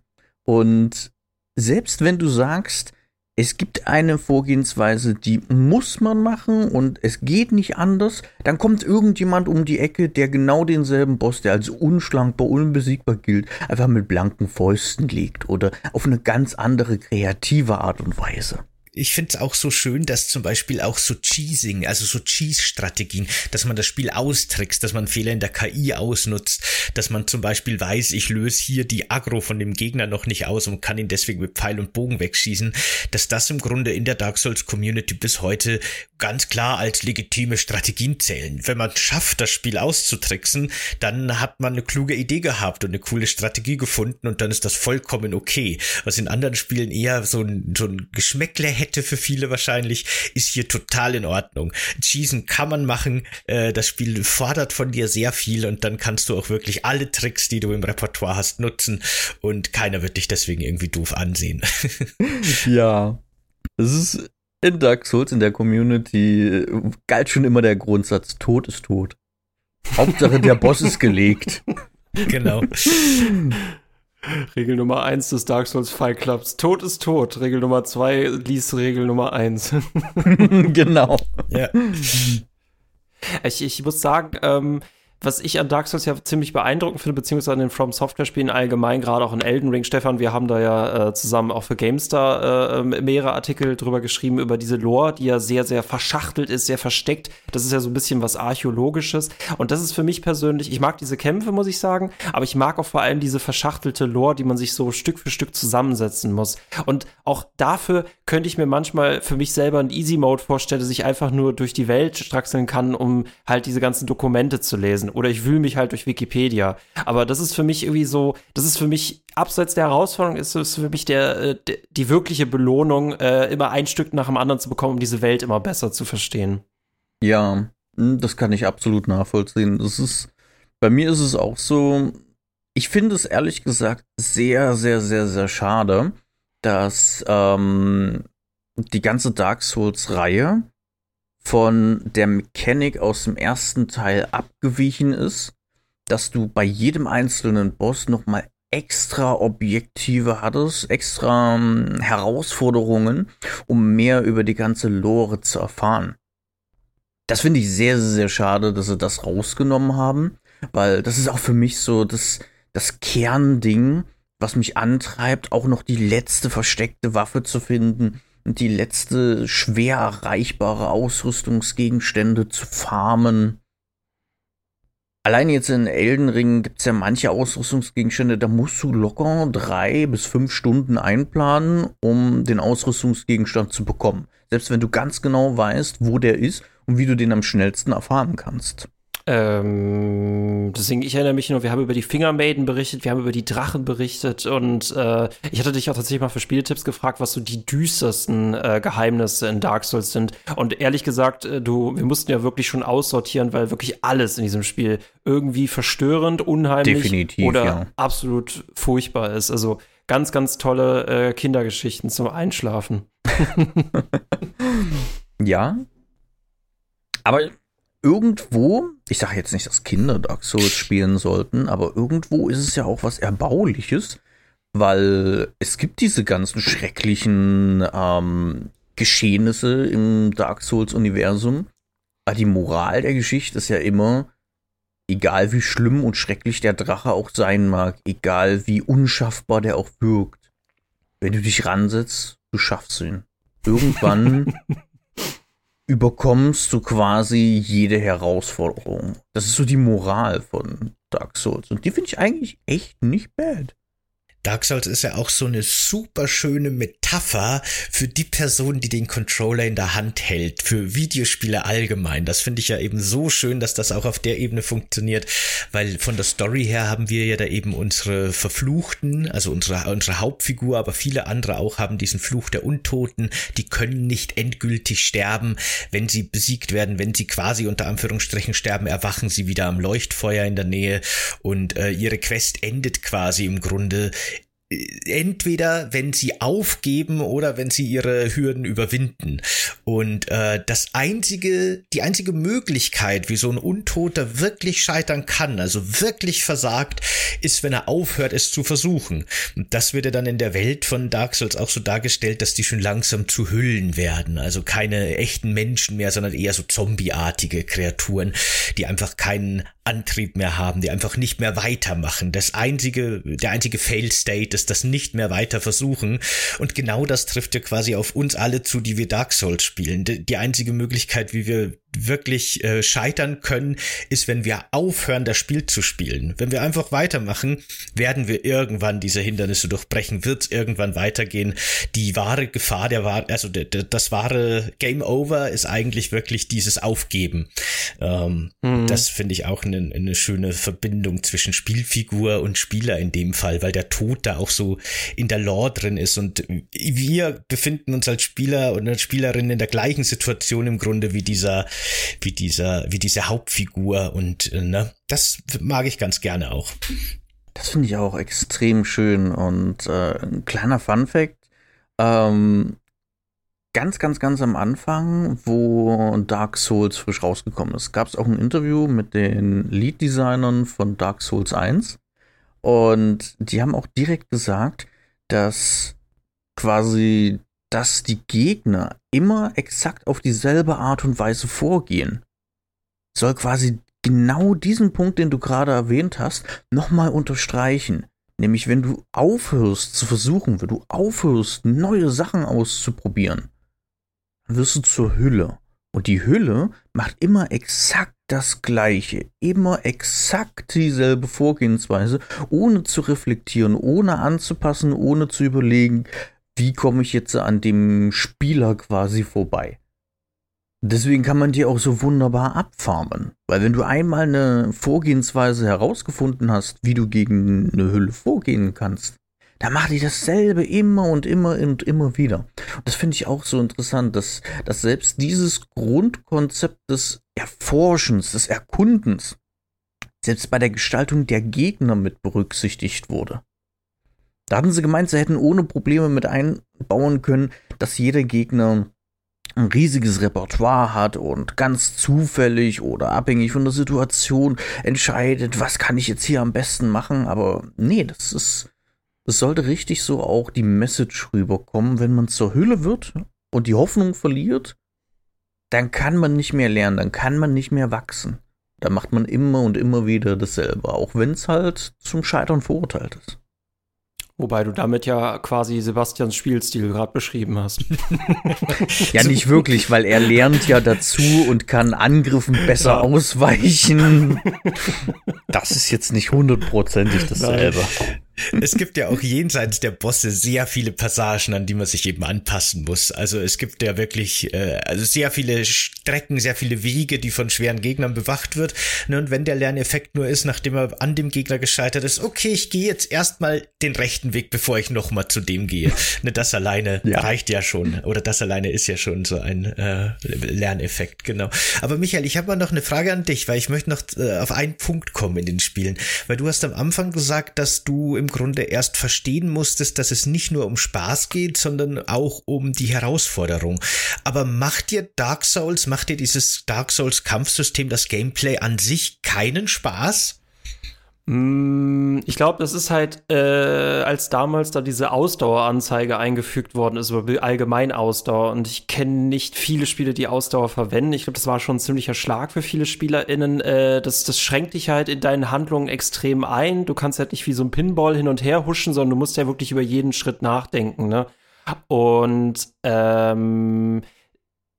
[SPEAKER 2] Und selbst wenn du sagst, es gibt eine Vorgehensweise, die muss man machen und es geht nicht anders, dann kommt irgendjemand um die Ecke, der genau denselben Boss, der als unschlankbar, unbesiegbar gilt, einfach mit blanken Fäusten legt oder auf eine ganz andere kreative Art und Weise
[SPEAKER 3] ich finde es auch so schön, dass zum Beispiel auch so Cheesing, also so Cheese-Strategien, dass man das Spiel austrickst, dass man Fehler in der KI ausnutzt, dass man zum Beispiel weiß, ich löse hier die Agro von dem Gegner noch nicht aus und kann ihn deswegen mit Pfeil und Bogen wegschießen, dass das im Grunde in der Dark Souls Community bis heute ganz klar als legitime Strategien zählen. Wenn man schafft, das Spiel auszutricksen, dann hat man eine kluge Idee gehabt und eine coole Strategie gefunden und dann ist das vollkommen okay. Was in anderen Spielen eher so ein, so ein Geschmäckle hätte, hätte für viele wahrscheinlich, ist hier total in Ordnung. Cheesen kann man machen, äh, das Spiel fordert von dir sehr viel und dann kannst du auch wirklich alle Tricks, die du im Repertoire hast, nutzen und keiner wird dich deswegen irgendwie doof ansehen.
[SPEAKER 2] ja, es ist in Dark Souls, in der Community, galt schon immer der Grundsatz, Tod ist tot. Hauptsache der Boss ist gelegt.
[SPEAKER 3] Genau.
[SPEAKER 1] Regel Nummer 1 des Dark Souls Fight Clubs. Tod ist tot. Regel Nummer 2 liest Regel Nummer 1.
[SPEAKER 2] genau.
[SPEAKER 1] Ja. Ich, ich muss sagen, ähm, was ich an Dark Souls ja ziemlich beeindruckend finde, beziehungsweise an den From Software-Spielen allgemein, gerade auch in Elden Ring, Stefan, wir haben da ja äh, zusammen auch für GameStar äh, ähm, mehrere Artikel drüber geschrieben, über diese Lore, die ja sehr, sehr verschachtelt ist, sehr versteckt. Das ist ja so ein bisschen was Archäologisches. Und das ist für mich persönlich, ich mag diese Kämpfe, muss ich sagen, aber ich mag auch vor allem diese verschachtelte Lore, die man sich so Stück für Stück zusammensetzen muss. Und auch dafür könnte ich mir manchmal für mich selber einen Easy-Mode vorstellen, dass ich einfach nur durch die Welt straxeln kann, um halt diese ganzen Dokumente zu lesen lesen oder ich wühle mich halt durch Wikipedia. Aber das ist für mich irgendwie so, das ist für mich abseits der Herausforderung, ist es für mich der, äh, der, die wirkliche Belohnung, äh, immer ein Stück nach dem anderen zu bekommen, um diese Welt immer besser zu verstehen.
[SPEAKER 2] Ja, hm, das kann ich absolut nachvollziehen. Das ist, bei mir ist es auch so, ich finde es ehrlich gesagt sehr, sehr, sehr, sehr schade, dass ähm, die ganze Dark Souls-Reihe von der Mechanik aus dem ersten Teil abgewichen ist, dass du bei jedem einzelnen Boss nochmal extra Objektive hattest, extra ähm, Herausforderungen, um mehr über die ganze Lore zu erfahren. Das finde ich sehr, sehr, sehr schade, dass sie das rausgenommen haben, weil das ist auch für mich so das, das Kernding, was mich antreibt, auch noch die letzte versteckte Waffe zu finden, die letzte schwer erreichbare Ausrüstungsgegenstände zu farmen. Allein jetzt in Elden Ring gibt es ja manche Ausrüstungsgegenstände, da musst du locker drei bis fünf Stunden einplanen, um den Ausrüstungsgegenstand zu bekommen. Selbst wenn du ganz genau weißt, wo der ist und wie du den am schnellsten erfahren kannst.
[SPEAKER 1] Ähm, deswegen, ich erinnere mich nur, wir haben über die Fingermaiden berichtet, wir haben über die Drachen berichtet und äh, ich hatte dich auch tatsächlich mal für Spieltipps gefragt, was so die düstersten äh, Geheimnisse in Dark Souls sind. Und ehrlich gesagt, äh, du, wir mussten ja wirklich schon aussortieren, weil wirklich alles in diesem Spiel irgendwie verstörend, unheimlich
[SPEAKER 2] Definitiv,
[SPEAKER 1] oder
[SPEAKER 2] ja.
[SPEAKER 1] absolut furchtbar ist. Also ganz, ganz tolle äh, Kindergeschichten zum Einschlafen.
[SPEAKER 2] ja. Aber irgendwo, ich sage jetzt nicht, dass Kinder Dark Souls spielen sollten, aber irgendwo ist es ja auch was Erbauliches, weil es gibt diese ganzen schrecklichen ähm, Geschehnisse im Dark Souls-Universum. Aber die Moral der Geschichte ist ja immer, egal wie schlimm und schrecklich der Drache auch sein mag, egal wie unschaffbar der auch wirkt, wenn du dich ransetzt, du schaffst ihn. Irgendwann überkommst du quasi jede Herausforderung. Das ist so die Moral von Dark Souls. Und die finde ich eigentlich echt nicht bad.
[SPEAKER 3] Dark Souls ist ja auch so eine super schöne Metapher für die Person, die den Controller in der Hand hält, für Videospiele allgemein. Das finde ich ja eben so schön, dass das auch auf der Ebene funktioniert, weil von der Story her haben wir ja da eben unsere Verfluchten, also unsere, unsere Hauptfigur, aber viele andere auch haben diesen Fluch der Untoten, die können nicht endgültig sterben, wenn sie besiegt werden, wenn sie quasi unter Anführungsstrichen sterben, erwachen sie wieder am Leuchtfeuer in der Nähe. Und äh, ihre Quest endet quasi im Grunde entweder wenn sie aufgeben oder wenn sie ihre Hürden überwinden. Und äh, das einzige, die einzige Möglichkeit, wie so ein Untoter wirklich scheitern kann, also wirklich versagt, ist, wenn er aufhört, es zu versuchen. Und das wird ja dann in der Welt von Dark Souls auch so dargestellt, dass die schon langsam zu Hüllen werden. Also keine echten Menschen mehr, sondern eher so zombieartige Kreaturen, die einfach keinen Antrieb mehr haben, die einfach nicht mehr weitermachen. Das einzige, der einzige Fail State ist das nicht mehr weiter versuchen. Und genau das trifft ja quasi auf uns alle zu, die wir Dark Souls spielen. Die einzige Möglichkeit, wie wir wirklich äh, scheitern können, ist, wenn wir aufhören, das Spiel zu spielen. Wenn wir einfach weitermachen, werden wir irgendwann diese Hindernisse durchbrechen, wird es irgendwann weitergehen. Die wahre Gefahr, der war, also der, der, das wahre Game Over ist eigentlich wirklich dieses Aufgeben. Ähm, mhm. Das finde ich auch eine, eine schöne Verbindung zwischen Spielfigur und Spieler in dem Fall, weil der Tod da auch so in der Lore drin ist und wir befinden uns als Spieler und als Spielerin in der gleichen Situation im Grunde wie dieser wie dieser, wie diese Hauptfigur und äh, ne, das mag ich ganz gerne auch.
[SPEAKER 2] Das finde ich auch extrem schön und äh, ein kleiner Fun Fact. Ähm, ganz, ganz, ganz am Anfang, wo Dark Souls frisch rausgekommen ist, gab es auch ein Interview mit den Lead-Designern von Dark Souls 1. Und die haben auch direkt gesagt, dass quasi dass die Gegner immer exakt auf dieselbe Art und Weise vorgehen. Soll quasi genau diesen Punkt, den du gerade erwähnt hast, nochmal unterstreichen. Nämlich, wenn du aufhörst zu versuchen, wenn du aufhörst, neue Sachen auszuprobieren, wirst du zur Hülle. Und die Hülle macht immer exakt das Gleiche, immer exakt dieselbe Vorgehensweise, ohne zu reflektieren, ohne anzupassen, ohne zu überlegen, wie komme ich jetzt an dem Spieler quasi vorbei. Deswegen kann man die auch so wunderbar abfarmen. Weil wenn du einmal eine Vorgehensweise herausgefunden hast, wie du gegen eine Hülle vorgehen kannst, dann macht die dasselbe immer und immer und immer wieder. Und das finde ich auch so interessant, dass, dass selbst dieses Grundkonzept des Erforschens, des Erkundens, selbst bei der Gestaltung der Gegner mit berücksichtigt wurde. Da hatten sie gemeint, sie hätten ohne Probleme mit einbauen können, dass jeder Gegner ein riesiges Repertoire hat und ganz zufällig oder abhängig von der Situation entscheidet, was kann ich jetzt hier am besten machen. Aber nee, das ist, es sollte richtig so auch die Message rüberkommen, wenn man zur Hülle wird und die Hoffnung verliert, dann kann man nicht mehr lernen, dann kann man nicht mehr wachsen. Da macht man immer und immer wieder dasselbe, auch wenn es halt zum Scheitern verurteilt ist.
[SPEAKER 1] Wobei du damit ja quasi Sebastians Spielstil gerade beschrieben hast.
[SPEAKER 2] ja, nicht wirklich, weil er lernt ja dazu und kann Angriffen besser ja. ausweichen. Das ist jetzt nicht hundertprozentig dasselbe. Nein.
[SPEAKER 3] Es gibt ja auch jenseits der Bosse sehr viele Passagen, an die man sich eben anpassen muss. Also es gibt ja wirklich äh, also sehr viele Strecken, sehr viele Wege, die von schweren Gegnern bewacht wird. Ne, und wenn der Lerneffekt nur ist, nachdem er an dem Gegner gescheitert ist, okay, ich gehe jetzt erstmal den rechten Weg, bevor ich nochmal zu dem gehe. Ne, das alleine ja. reicht ja schon. Oder das alleine ist ja schon so ein äh, Lerneffekt, genau. Aber Michael, ich habe mal noch eine Frage an dich, weil ich möchte noch äh, auf einen Punkt kommen in den Spielen. Weil du hast am Anfang gesagt, dass du im im Grunde erst verstehen musstest, dass es nicht nur um Spaß geht, sondern auch um die Herausforderung. Aber macht dir Dark Souls, macht dir dieses Dark Souls Kampfsystem, das Gameplay an sich keinen Spaß?
[SPEAKER 1] Mm, ich glaube, das ist halt, äh, als damals da diese Ausdaueranzeige eingefügt worden ist, allgemein Ausdauer. Und ich kenne nicht viele Spiele, die Ausdauer verwenden. Ich glaube, das war schon ein ziemlicher Schlag für viele SpielerInnen. Äh, das, das schränkt dich halt in deinen Handlungen extrem ein. Du kannst halt nicht wie so ein Pinball hin und her huschen, sondern du musst ja wirklich über jeden Schritt nachdenken, ne? Und ähm,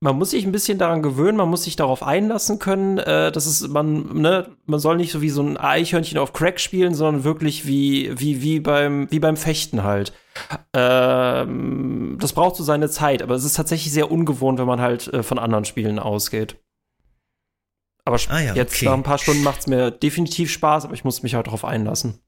[SPEAKER 1] man muss sich ein bisschen daran gewöhnen, man muss sich darauf einlassen können, äh, dass es man ne, man soll nicht so wie so ein Eichhörnchen auf Crack spielen, sondern wirklich wie wie wie beim wie beim Fechten halt. Ähm, das braucht so seine Zeit, aber es ist tatsächlich sehr ungewohnt, wenn man halt äh, von anderen Spielen ausgeht. Aber ah ja, jetzt okay. nach ein paar Stunden macht es mir definitiv Spaß, aber ich muss mich halt darauf einlassen.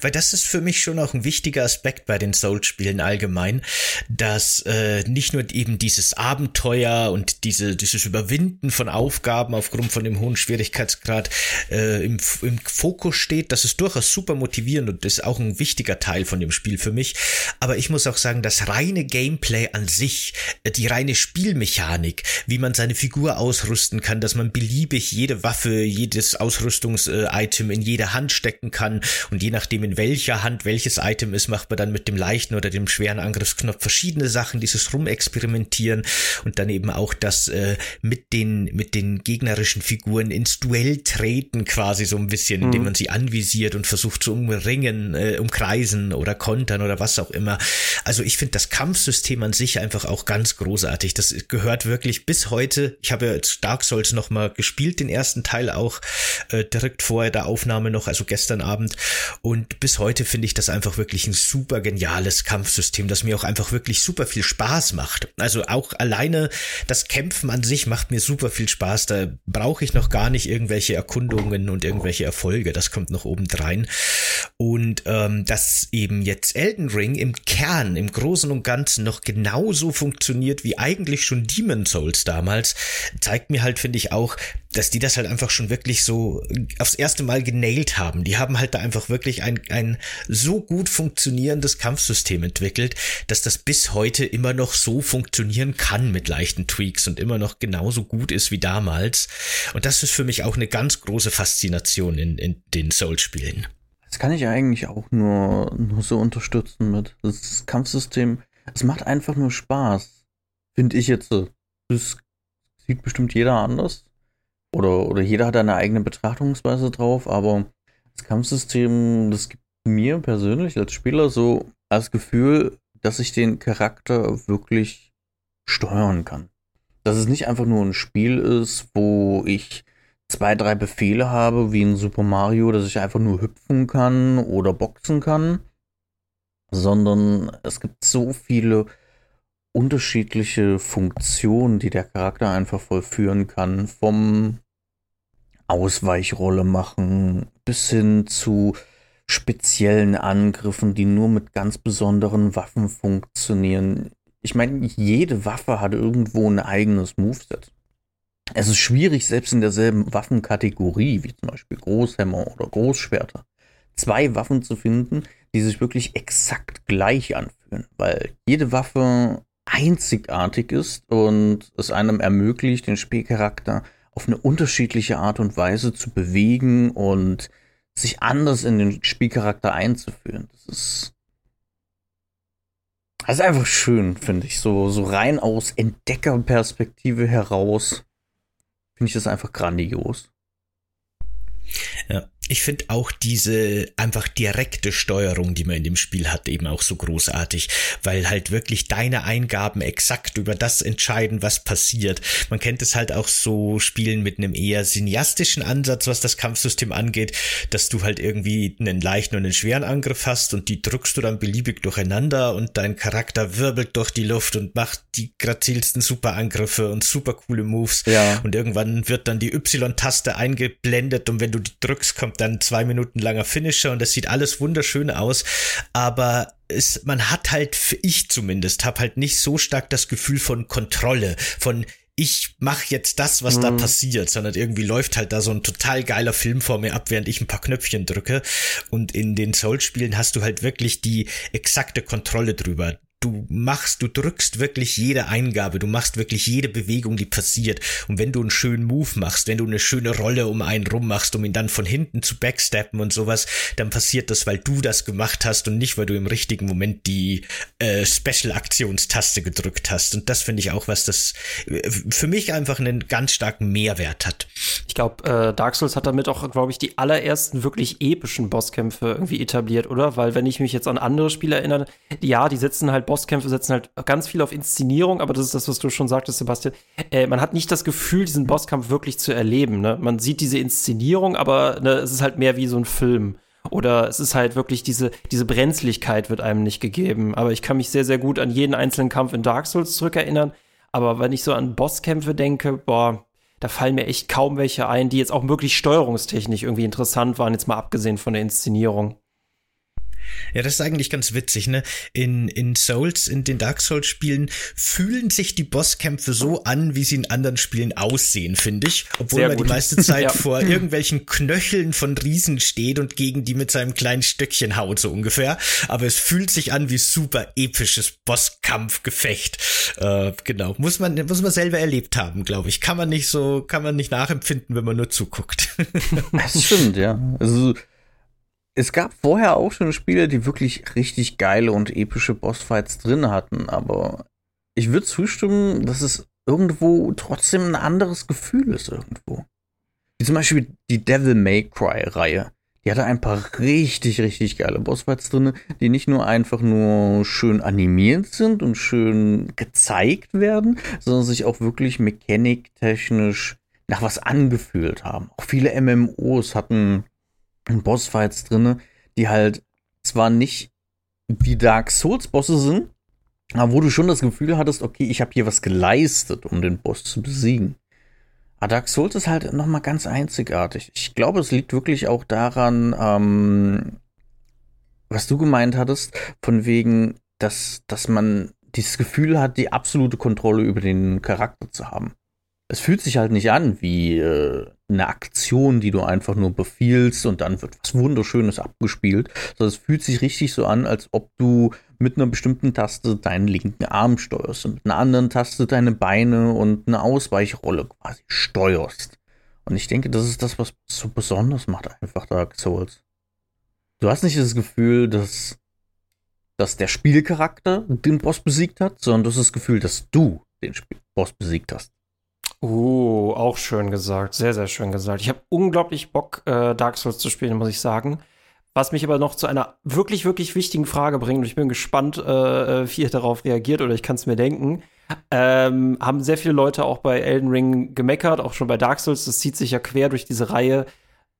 [SPEAKER 3] Weil das ist für mich schon auch ein wichtiger Aspekt bei den Souls-Spielen allgemein, dass äh, nicht nur eben dieses Abenteuer und diese, dieses Überwinden von Aufgaben aufgrund von dem hohen Schwierigkeitsgrad äh, im, im Fokus steht, das ist durchaus super motivierend und ist auch ein wichtiger Teil von dem Spiel für mich. Aber ich muss auch sagen, das reine Gameplay an sich, äh, die reine Spielmechanik, wie man seine Figur ausrüsten kann, dass man beliebig jede Waffe, jedes Ausrüstungs-Item in jede Hand stecken kann und je nachdem in welcher Hand welches Item ist, macht man dann mit dem leichten oder dem schweren Angriffsknopf verschiedene Sachen, dieses Rumexperimentieren und dann eben auch das äh, mit den mit den gegnerischen Figuren ins Duell treten quasi so ein bisschen, mhm. indem man sie anvisiert und versucht zu umringen, äh, umkreisen oder kontern oder was auch immer. Also ich finde das Kampfsystem an sich einfach auch ganz großartig. Das gehört wirklich bis heute. Ich habe ja jetzt Dark Souls noch mal gespielt, den ersten Teil auch äh, direkt vorher der Aufnahme noch, also gestern Abend. Und bis heute finde ich das einfach wirklich ein super geniales Kampfsystem, das mir auch einfach wirklich super viel Spaß macht. Also auch alleine das Kämpfen an sich macht mir super viel Spaß. Da brauche ich noch gar nicht irgendwelche Erkundungen und irgendwelche Erfolge. Das kommt noch obendrein. Und ähm, dass eben jetzt Elden Ring im Kern, im Großen und Ganzen noch genauso funktioniert wie eigentlich schon Demon Souls damals, zeigt mir halt, finde ich, auch, dass die das halt einfach schon wirklich so aufs erste Mal genailt haben. Die haben halt da einfach wirklich ein, ein so gut funktionierendes Kampfsystem entwickelt, dass das bis heute immer noch so funktionieren kann mit leichten Tweaks und immer noch genauso gut ist wie damals. Und das ist für mich auch eine ganz große Faszination in, in den Souls-Spielen.
[SPEAKER 2] Das kann ich eigentlich auch nur, nur so unterstützen mit. Das Kampfsystem, es macht einfach nur Spaß. Finde ich jetzt. Das sieht bestimmt jeder anders. Oder, oder jeder hat eine eigene Betrachtungsweise drauf, aber das Kampfsystem, das gibt mir persönlich als Spieler so das Gefühl, dass ich den Charakter wirklich steuern kann. Dass es nicht einfach nur ein Spiel ist, wo ich zwei, drei Befehle habe, wie in Super Mario, dass ich einfach nur hüpfen kann oder boxen kann, sondern es gibt so viele unterschiedliche Funktionen, die der Charakter einfach vollführen kann. Vom Ausweichrolle machen bis hin zu speziellen Angriffen, die nur mit ganz besonderen Waffen funktionieren. Ich meine, jede Waffe hat irgendwo ein eigenes Moveset. Es ist schwierig, selbst in derselben Waffenkategorie, wie zum Beispiel Großhämmer oder Großschwerter, zwei Waffen zu finden, die sich wirklich exakt gleich anfühlen, weil jede Waffe einzigartig ist und es einem ermöglicht, den Spielcharakter auf eine unterschiedliche Art und Weise zu bewegen und sich anders in den Spielcharakter einzuführen. Das ist, das ist einfach schön, finde ich. So, so rein aus Entdeckerperspektive heraus finde ich das einfach grandios.
[SPEAKER 3] Ja, ich finde auch diese einfach direkte Steuerung, die man in dem Spiel hat, eben auch so großartig, weil halt wirklich deine Eingaben exakt über das entscheiden, was passiert. Man kennt es halt auch so Spielen mit einem eher cineastischen Ansatz, was das Kampfsystem angeht, dass du halt irgendwie einen leichten und einen schweren Angriff hast und die drückst du dann beliebig durcheinander und dein Charakter wirbelt durch die Luft und macht die grazilsten Superangriffe und super coole Moves. Ja. Und irgendwann wird dann die Y-Taste eingeblendet und wenn du die drückst, kommt dann zwei Minuten langer Finisher und das sieht alles wunderschön aus, aber es, man hat halt, ich zumindest, habe halt nicht so stark das Gefühl von Kontrolle, von ich mache jetzt das, was mhm. da passiert, sondern irgendwie läuft halt da so ein total geiler Film vor mir ab, während ich ein paar Knöpfchen drücke. Und in den Soul-Spielen hast du halt wirklich die exakte Kontrolle drüber du machst, du drückst wirklich jede Eingabe, du machst wirklich jede Bewegung, die passiert. Und wenn du einen schönen Move machst, wenn du eine schöne Rolle um einen rum machst, um ihn dann von hinten zu backsteppen und sowas, dann passiert das, weil du das gemacht hast und nicht, weil du im richtigen Moment die äh, Special-Aktionstaste gedrückt hast. Und das finde ich auch, was das äh, für mich einfach einen ganz starken Mehrwert hat.
[SPEAKER 1] Ich glaube, äh, Dark Souls hat damit auch, glaube ich, die allerersten wirklich epischen Bosskämpfe irgendwie etabliert, oder? Weil wenn ich mich jetzt an andere Spiele erinnere, ja, die sitzen halt Bosskämpfe setzen halt ganz viel auf Inszenierung, aber das ist das, was du schon sagtest, Sebastian. Äh, man hat nicht das Gefühl, diesen Bosskampf wirklich zu erleben. Ne? Man sieht diese Inszenierung, aber ne, es ist halt mehr wie so ein Film. Oder es ist halt wirklich diese, diese Brenzlichkeit wird einem nicht gegeben. Aber ich kann mich sehr, sehr gut an jeden einzelnen Kampf in Dark Souls zurückerinnern. Aber wenn ich so an Bosskämpfe denke, boah, da fallen mir echt kaum welche ein, die jetzt auch wirklich steuerungstechnisch irgendwie interessant waren, jetzt mal abgesehen von der Inszenierung.
[SPEAKER 3] Ja, das ist eigentlich ganz witzig, ne? In, in Souls, in den Dark Souls Spielen fühlen sich die Bosskämpfe so an, wie sie in anderen Spielen aussehen, finde ich. Obwohl Sehr man gut. die meiste Zeit ja. vor irgendwelchen Knöcheln von Riesen steht und gegen die mit seinem kleinen Stöckchen haut, so ungefähr. Aber es fühlt sich an wie super episches Bosskampfgefecht. Äh, genau. Muss man, muss man selber erlebt haben, glaube ich. Kann man nicht so, kann man nicht nachempfinden, wenn man nur zuguckt.
[SPEAKER 2] das stimmt, ja. Also, es gab vorher auch schon Spiele, die wirklich richtig geile und epische Bossfights drin hatten, aber ich würde zustimmen, dass es irgendwo trotzdem ein anderes Gefühl ist irgendwo. Wie zum Beispiel die Devil May Cry Reihe. Die hatte ein paar richtig, richtig geile Bossfights drin, die nicht nur einfach nur schön animiert sind und schön gezeigt werden, sondern sich auch wirklich mechaniktechnisch nach was angefühlt haben. Auch viele MMOs hatten Bossfights drin, die halt zwar nicht wie Dark Souls Bosse sind, aber wo du schon das Gefühl hattest, okay, ich habe hier was geleistet, um den Boss zu besiegen. Aber Dark Souls ist halt nochmal ganz einzigartig. Ich glaube, es liegt wirklich auch daran, ähm, was du gemeint hattest, von wegen, dass, dass man dieses Gefühl hat, die absolute Kontrolle über den Charakter zu haben es fühlt sich halt nicht an wie äh, eine Aktion, die du einfach nur befiehlst und dann wird was Wunderschönes abgespielt, sondern es fühlt sich richtig so an, als ob du mit einer bestimmten Taste deinen linken Arm steuerst und mit einer anderen Taste deine Beine und eine Ausweichrolle quasi steuerst. Und ich denke, das ist das, was so besonders macht, einfach Dark Souls. Du hast nicht das Gefühl, dass, dass der Spielcharakter den Boss besiegt hat, sondern du hast das Gefühl, dass du den Boss besiegt hast.
[SPEAKER 1] Uh, auch schön gesagt. Sehr, sehr schön gesagt. Ich habe unglaublich Bock, äh, Dark Souls zu spielen, muss ich sagen. Was mich aber noch zu einer wirklich, wirklich wichtigen Frage bringt, und ich bin gespannt, äh, äh wie ihr darauf reagiert, oder ich kann es mir denken. Ähm, haben sehr viele Leute auch bei Elden Ring gemeckert, auch schon bei Dark Souls. Das zieht sich ja quer durch diese Reihe.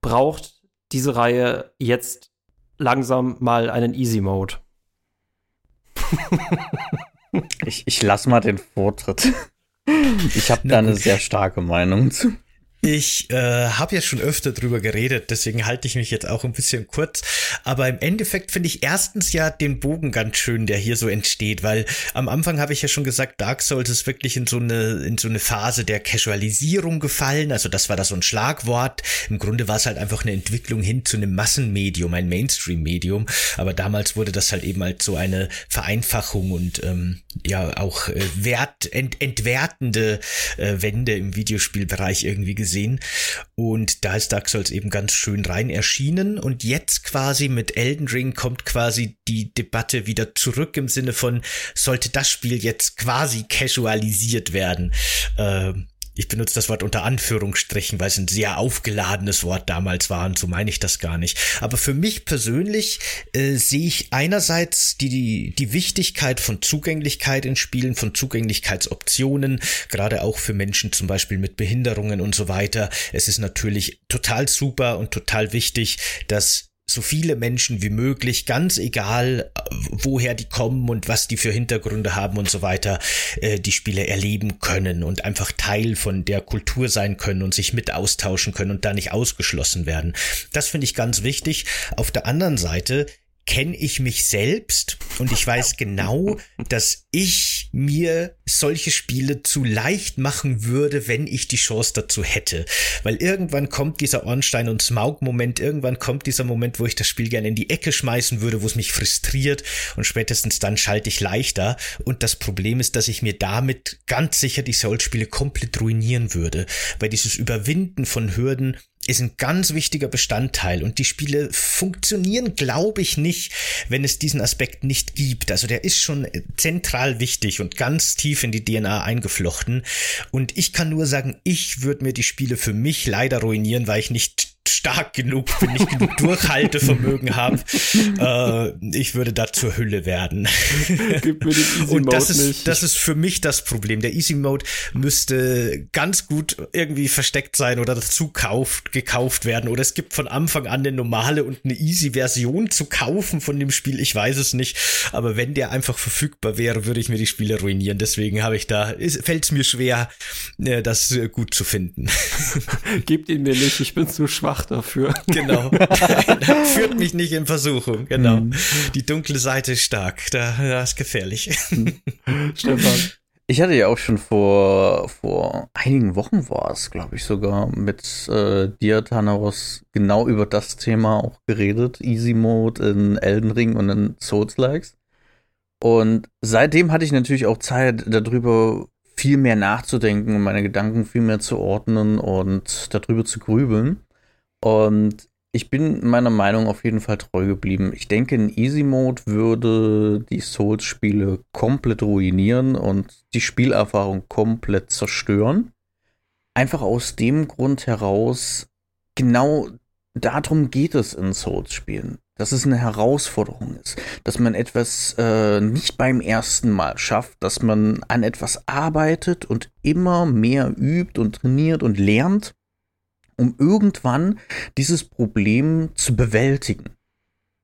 [SPEAKER 1] Braucht diese Reihe jetzt langsam mal einen Easy Mode?
[SPEAKER 2] ich, ich lass mal den Vortritt. Ich habe da eine sehr starke Meinung zu.
[SPEAKER 3] Ich äh, habe ja schon öfter drüber geredet, deswegen halte ich mich jetzt auch ein bisschen kurz. Aber im Endeffekt finde ich erstens ja den Bogen ganz schön, der hier so entsteht, weil am Anfang habe ich ja schon gesagt, Dark Souls ist wirklich in so eine in so eine Phase der Casualisierung gefallen. Also das war da so ein Schlagwort. Im Grunde war es halt einfach eine Entwicklung hin zu einem Massenmedium, ein Mainstream-Medium. Aber damals wurde das halt eben als so eine Vereinfachung und ähm, ja auch äh, wert ent, entwertende äh, Wende im Videospielbereich irgendwie gesehen gesehen. Und da ist Dark Souls eben ganz schön rein erschienen. Und jetzt quasi mit Elden Ring kommt quasi die Debatte wieder zurück im Sinne von, sollte das Spiel jetzt quasi casualisiert werden? Ähm, ich benutze das Wort unter Anführungsstrichen, weil es ein sehr aufgeladenes Wort damals war und so meine ich das gar nicht. Aber für mich persönlich äh, sehe ich einerseits die, die, die Wichtigkeit von Zugänglichkeit in Spielen, von Zugänglichkeitsoptionen, gerade auch für Menschen zum Beispiel mit Behinderungen und so weiter. Es ist natürlich total super und total wichtig, dass so viele Menschen wie möglich, ganz egal, woher die kommen und was die für Hintergründe haben und so weiter, äh, die Spiele erleben können und einfach Teil von der Kultur sein können und sich mit austauschen können und da nicht ausgeschlossen werden. Das finde ich ganz wichtig. Auf der anderen Seite kenne ich mich selbst und ich weiß genau, dass ich mir solche Spiele zu leicht machen würde, wenn ich die Chance dazu hätte. Weil irgendwann kommt dieser Ornstein- und Smaug-Moment, irgendwann kommt dieser Moment, wo ich das Spiel gerne in die Ecke schmeißen würde, wo es mich frustriert und spätestens dann schalte ich leichter. Und das Problem ist, dass ich mir damit ganz sicher die Soul-Spiele komplett ruinieren würde, weil dieses Überwinden von Hürden ist ein ganz wichtiger Bestandteil und die Spiele funktionieren, glaube ich, nicht, wenn es diesen Aspekt nicht gibt. Also der ist schon zentral wichtig und ganz tief in die DNA eingeflochten. Und ich kann nur sagen, ich würde mir die Spiele für mich leider ruinieren, weil ich nicht stark genug bin, nicht genug Durchhaltevermögen habe, äh, ich würde da zur Hülle werden. Gib mir den Easy Und das ist, nicht. das ist für mich das Problem. Der Easy Mode müsste ganz gut irgendwie versteckt sein oder dazu kauft, gekauft werden. Oder es gibt von Anfang an eine normale und eine Easy Version zu kaufen von dem Spiel. Ich weiß es nicht. Aber wenn der einfach verfügbar wäre, würde ich mir die Spiele ruinieren. Deswegen habe ich da, fällt es mir schwer, äh, das gut zu finden.
[SPEAKER 1] Gebt ihn mir nicht, ich bin zu schwach gemacht dafür.
[SPEAKER 3] Genau. Führt mich nicht in Versuchung, genau. Mhm. Die dunkle Seite ist stark, da, das ist gefährlich.
[SPEAKER 2] Stefan. Ich hatte ja auch schon vor, vor einigen Wochen war es, glaube ich, sogar mit äh, dir, Tanaros, genau über das Thema auch geredet. Easy Mode in Elden Ring und in Souls-Likes. Und seitdem hatte ich natürlich auch Zeit, darüber viel mehr nachzudenken, meine Gedanken viel mehr zu ordnen und darüber zu grübeln. Und ich bin meiner Meinung auf jeden Fall treu geblieben. Ich denke, ein Easy Mode würde die Souls-Spiele komplett ruinieren und die Spielerfahrung komplett zerstören. Einfach aus dem Grund heraus, genau darum geht es in Souls-Spielen. Dass es eine Herausforderung ist, dass man etwas äh, nicht beim ersten Mal schafft, dass man an etwas arbeitet und immer mehr übt und trainiert und lernt um irgendwann dieses Problem zu bewältigen.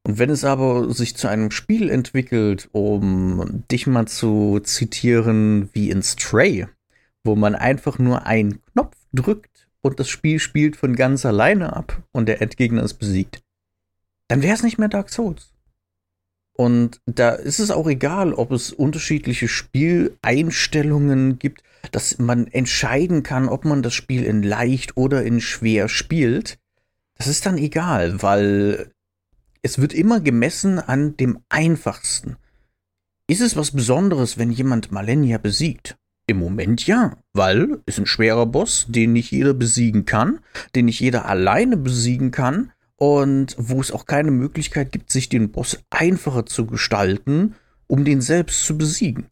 [SPEAKER 2] Und wenn es aber sich zu einem Spiel entwickelt, um dich mal zu zitieren wie in Stray, wo man einfach nur einen Knopf drückt und das Spiel spielt von ganz alleine ab und der Endgegner ist besiegt, dann wäre es nicht mehr Dark Souls. Und da ist es auch egal, ob es unterschiedliche Spieleinstellungen gibt, dass man entscheiden kann, ob man das Spiel in leicht oder in schwer spielt. Das ist dann egal, weil es wird immer gemessen an dem einfachsten. Ist es was Besonderes, wenn jemand Malenia besiegt? Im Moment ja, weil es ein schwerer Boss, den nicht jeder besiegen kann, den nicht jeder alleine besiegen kann und wo es auch keine Möglichkeit gibt, sich den Boss einfacher zu gestalten, um den selbst zu besiegen.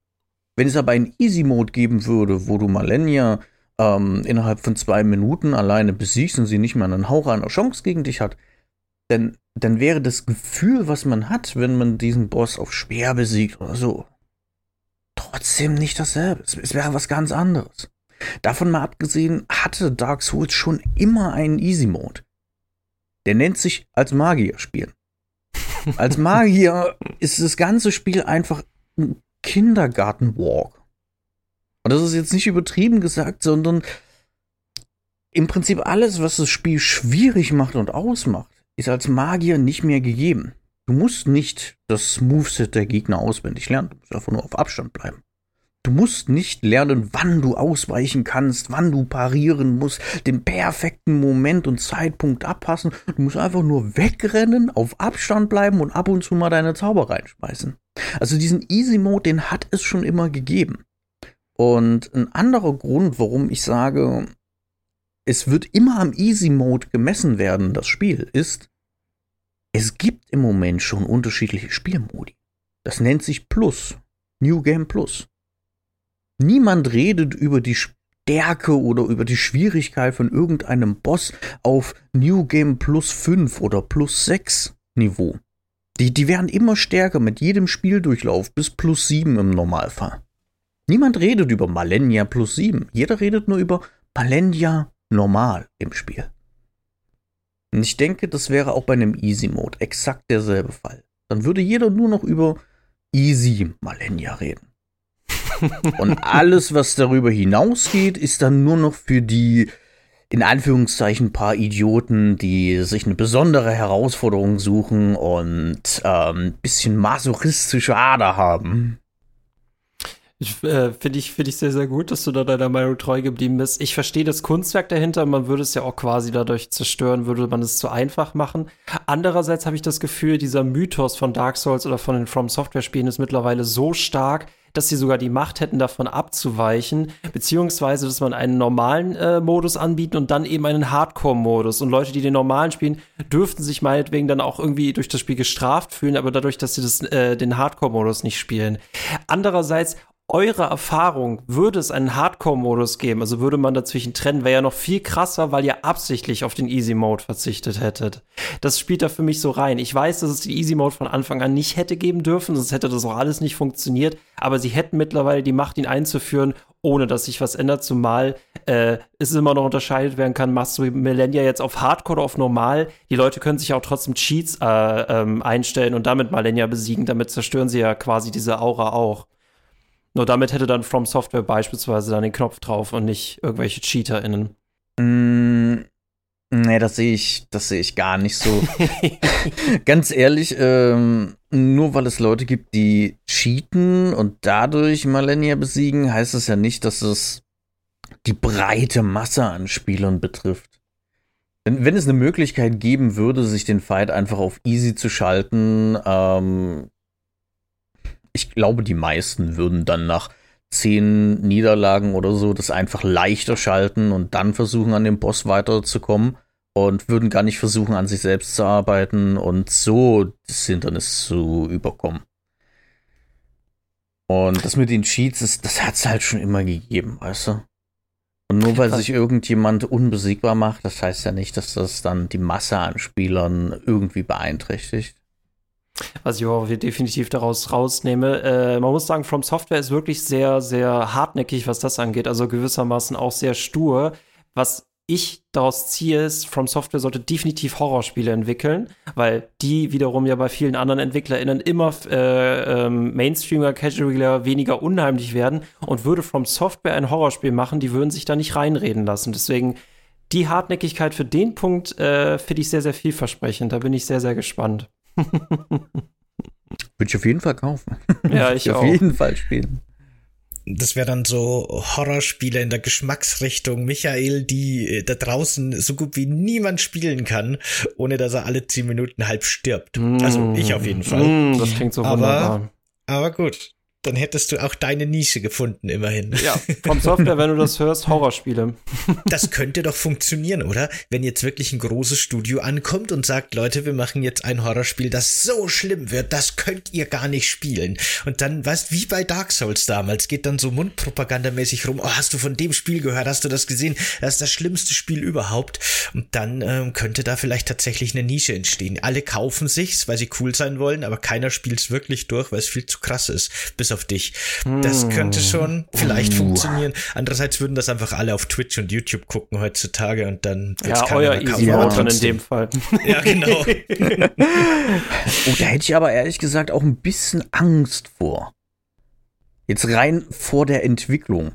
[SPEAKER 2] Wenn es aber einen Easy Mode geben würde, wo du Malenia ähm, innerhalb von zwei Minuten alleine besiegst und sie nicht mal einen Hauch einer Chance gegen dich hat, dann, dann wäre das Gefühl, was man hat, wenn man diesen Boss auf schwer besiegt oder so, trotzdem nicht dasselbe. Es, es wäre was ganz anderes. Davon mal abgesehen, hatte Dark Souls schon immer einen Easy Mode. Der nennt sich als Magier spielen. Als Magier ist das ganze Spiel einfach ein Kindergartenwalk. Und das ist jetzt nicht übertrieben gesagt, sondern im Prinzip alles, was das Spiel schwierig macht und ausmacht, ist als Magier nicht mehr gegeben. Du musst nicht das Moveset der Gegner auswendig lernen, du musst einfach nur auf Abstand bleiben. Du musst nicht lernen, wann du ausweichen kannst, wann du parieren musst, den perfekten Moment und Zeitpunkt abpassen. Du musst einfach nur wegrennen, auf Abstand bleiben und ab und zu mal deine Zauber reinschmeißen. Also diesen Easy Mode, den hat es schon immer gegeben. Und ein anderer Grund, warum ich sage, es wird immer am Easy Mode gemessen werden, das Spiel, ist, es gibt im Moment schon unterschiedliche Spielmodi. Das nennt sich Plus. New Game Plus. Niemand redet über die Stärke oder über die Schwierigkeit von irgendeinem Boss auf New Game Plus 5 oder Plus 6 Niveau. Die, die werden immer stärker mit jedem Spieldurchlauf bis Plus 7 im Normalfall. Niemand redet über Malenia Plus 7. Jeder redet nur über Malenia normal im Spiel. Und ich denke, das wäre auch bei einem Easy Mode exakt derselbe Fall. Dann würde jeder nur noch über Easy Malenia reden. Und alles, was darüber hinausgeht, ist dann nur noch für die, in Anführungszeichen, paar Idioten, die sich eine besondere Herausforderung suchen und ähm, bisschen masochistische Ader haben.
[SPEAKER 1] Äh, Finde ich, find ich sehr, sehr gut, dass du da deiner Meinung treu geblieben bist. Ich verstehe das Kunstwerk dahinter. Man würde es ja auch quasi dadurch zerstören, würde man es zu einfach machen. Andererseits habe ich das Gefühl, dieser Mythos von Dark Souls oder von den From Software Spielen ist mittlerweile so stark, dass sie sogar die Macht hätten, davon abzuweichen, beziehungsweise, dass man einen normalen äh, Modus anbieten und dann eben einen Hardcore-Modus. Und Leute, die den normalen spielen, dürften sich meinetwegen dann auch irgendwie durch das Spiel gestraft fühlen, aber dadurch, dass sie das, äh, den Hardcore-Modus nicht spielen. Andererseits, eure Erfahrung, würde es einen Hardcore-Modus geben, also würde man dazwischen trennen, wäre ja noch viel krasser, weil ihr absichtlich auf den Easy-Mode verzichtet hättet. Das spielt da für mich so rein. Ich weiß, dass es den Easy-Mode von Anfang an nicht hätte geben dürfen, sonst hätte das auch alles nicht funktioniert, aber sie hätten mittlerweile die Macht, ihn einzuführen, ohne dass sich was ändert, zumal äh, es immer noch unterscheidet werden kann, machst du Millennia jetzt auf Hardcore oder auf Normal. Die Leute können sich auch trotzdem Cheats äh, ähm, einstellen und damit Millennia besiegen, damit zerstören sie ja quasi diese Aura auch. Nur damit hätte dann From Software beispielsweise dann den Knopf drauf und nicht irgendwelche CheaterInnen.
[SPEAKER 2] Mm, Nee, das sehe ich, das sehe ich gar nicht so. Ganz ehrlich, ähm, nur weil es Leute gibt, die cheaten und dadurch Malenia besiegen, heißt es ja nicht, dass es die breite Masse an Spielern betrifft. Wenn, wenn es eine Möglichkeit geben würde, sich den Fight einfach auf easy zu schalten, ähm, ich glaube, die meisten würden dann nach zehn Niederlagen oder so das einfach leichter schalten und dann versuchen, an dem Boss weiterzukommen und würden gar nicht versuchen, an sich selbst zu arbeiten und so das Hindernis zu überkommen. Und das mit den Cheats, ist, das hat es halt schon immer gegeben, weißt du? Und nur weil sich irgendjemand unbesiegbar macht, das heißt ja nicht, dass das dann die Masse an Spielern irgendwie beeinträchtigt.
[SPEAKER 1] Was ich auch definitiv daraus rausnehme. Äh, man muss sagen, From Software ist wirklich sehr, sehr hartnäckig, was das angeht. Also gewissermaßen auch sehr stur. Was ich daraus ziehe, ist, From Software sollte definitiv Horrorspiele entwickeln, weil die wiederum ja bei vielen anderen EntwicklerInnen immer äh, ähm, Mainstreamer, Casualer weniger unheimlich werden und würde From Software ein Horrorspiel machen, die würden sich da nicht reinreden lassen. Deswegen die Hartnäckigkeit für den Punkt äh, finde ich sehr, sehr vielversprechend. Da bin ich sehr, sehr gespannt.
[SPEAKER 2] Würde ich auf jeden Fall kaufen.
[SPEAKER 1] Ja, ich,
[SPEAKER 2] auch. Auf jeden Fall spielen.
[SPEAKER 3] Das wäre dann so Horrorspiele in der Geschmacksrichtung Michael, die äh, da draußen so gut wie niemand spielen kann, ohne dass er alle zehn Minuten halb stirbt. Mm. Also ich auf jeden Fall.
[SPEAKER 1] Mm, das klingt so
[SPEAKER 3] aber,
[SPEAKER 1] wunderbar.
[SPEAKER 3] Aber gut dann hättest du auch deine Nische gefunden, immerhin.
[SPEAKER 1] Ja, vom Software, wenn du das hörst, Horrorspiele.
[SPEAKER 3] Das könnte doch funktionieren, oder? Wenn jetzt wirklich ein großes Studio ankommt und sagt, Leute, wir machen jetzt ein Horrorspiel, das so schlimm wird, das könnt ihr gar nicht spielen. Und dann, weißt wie bei Dark Souls damals, geht dann so mundpropagandamäßig rum, oh, hast du von dem Spiel gehört, hast du das gesehen? Das ist das schlimmste Spiel überhaupt. Und dann ähm, könnte da vielleicht tatsächlich eine Nische entstehen. Alle kaufen sich's, weil sie cool sein wollen, aber keiner spielt's wirklich durch, weil es viel zu krass ist. Bis auf dich. Das könnte hm. schon vielleicht uh. funktionieren. Andererseits würden das einfach alle auf Twitch und YouTube gucken heutzutage und dann
[SPEAKER 1] ja, euer Easy ja, in dem Fall.
[SPEAKER 3] Ja, genau.
[SPEAKER 2] oh, da hätte ich aber ehrlich gesagt auch ein bisschen Angst vor. Jetzt rein vor der Entwicklung.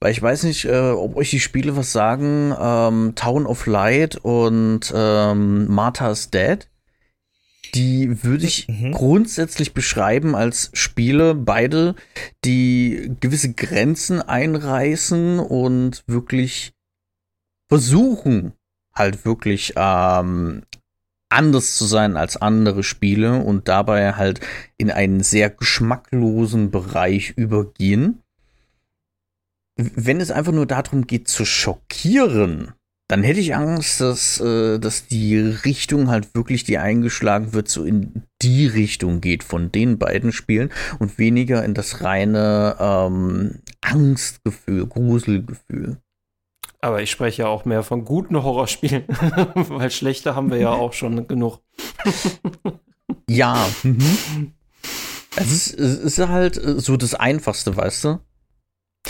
[SPEAKER 2] Weil ich weiß nicht, äh, ob euch die Spiele was sagen. Ähm, Town of Light und ähm, Martha's Dead. Die würde ich mhm. grundsätzlich beschreiben als Spiele, beide, die gewisse Grenzen einreißen und wirklich versuchen, halt wirklich ähm, anders zu sein als andere Spiele und dabei halt in einen sehr geschmacklosen Bereich übergehen. Wenn es einfach nur darum geht zu schockieren, dann hätte ich Angst, dass, äh, dass die Richtung halt wirklich, die eingeschlagen wird, so in die Richtung geht von den beiden Spielen und weniger in das reine ähm, Angstgefühl, Gruselgefühl.
[SPEAKER 1] Aber ich spreche ja auch mehr von guten Horrorspielen, weil schlechte haben wir ja auch schon genug.
[SPEAKER 2] ja. Mhm. Es, ist, es ist halt so das Einfachste, weißt du?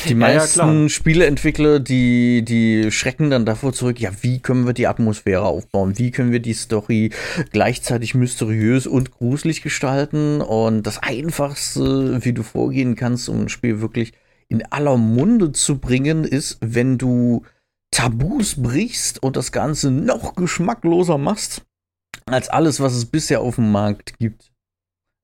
[SPEAKER 2] Die meisten ja, Spieleentwickler, die, die schrecken dann davor zurück, ja, wie können wir die Atmosphäre aufbauen? Wie können wir die Story gleichzeitig mysteriös und gruselig gestalten? Und das Einfachste, wie du vorgehen kannst, um ein Spiel wirklich in aller Munde zu bringen, ist, wenn du Tabus brichst und das Ganze noch geschmackloser machst, als alles, was es bisher auf dem Markt gibt.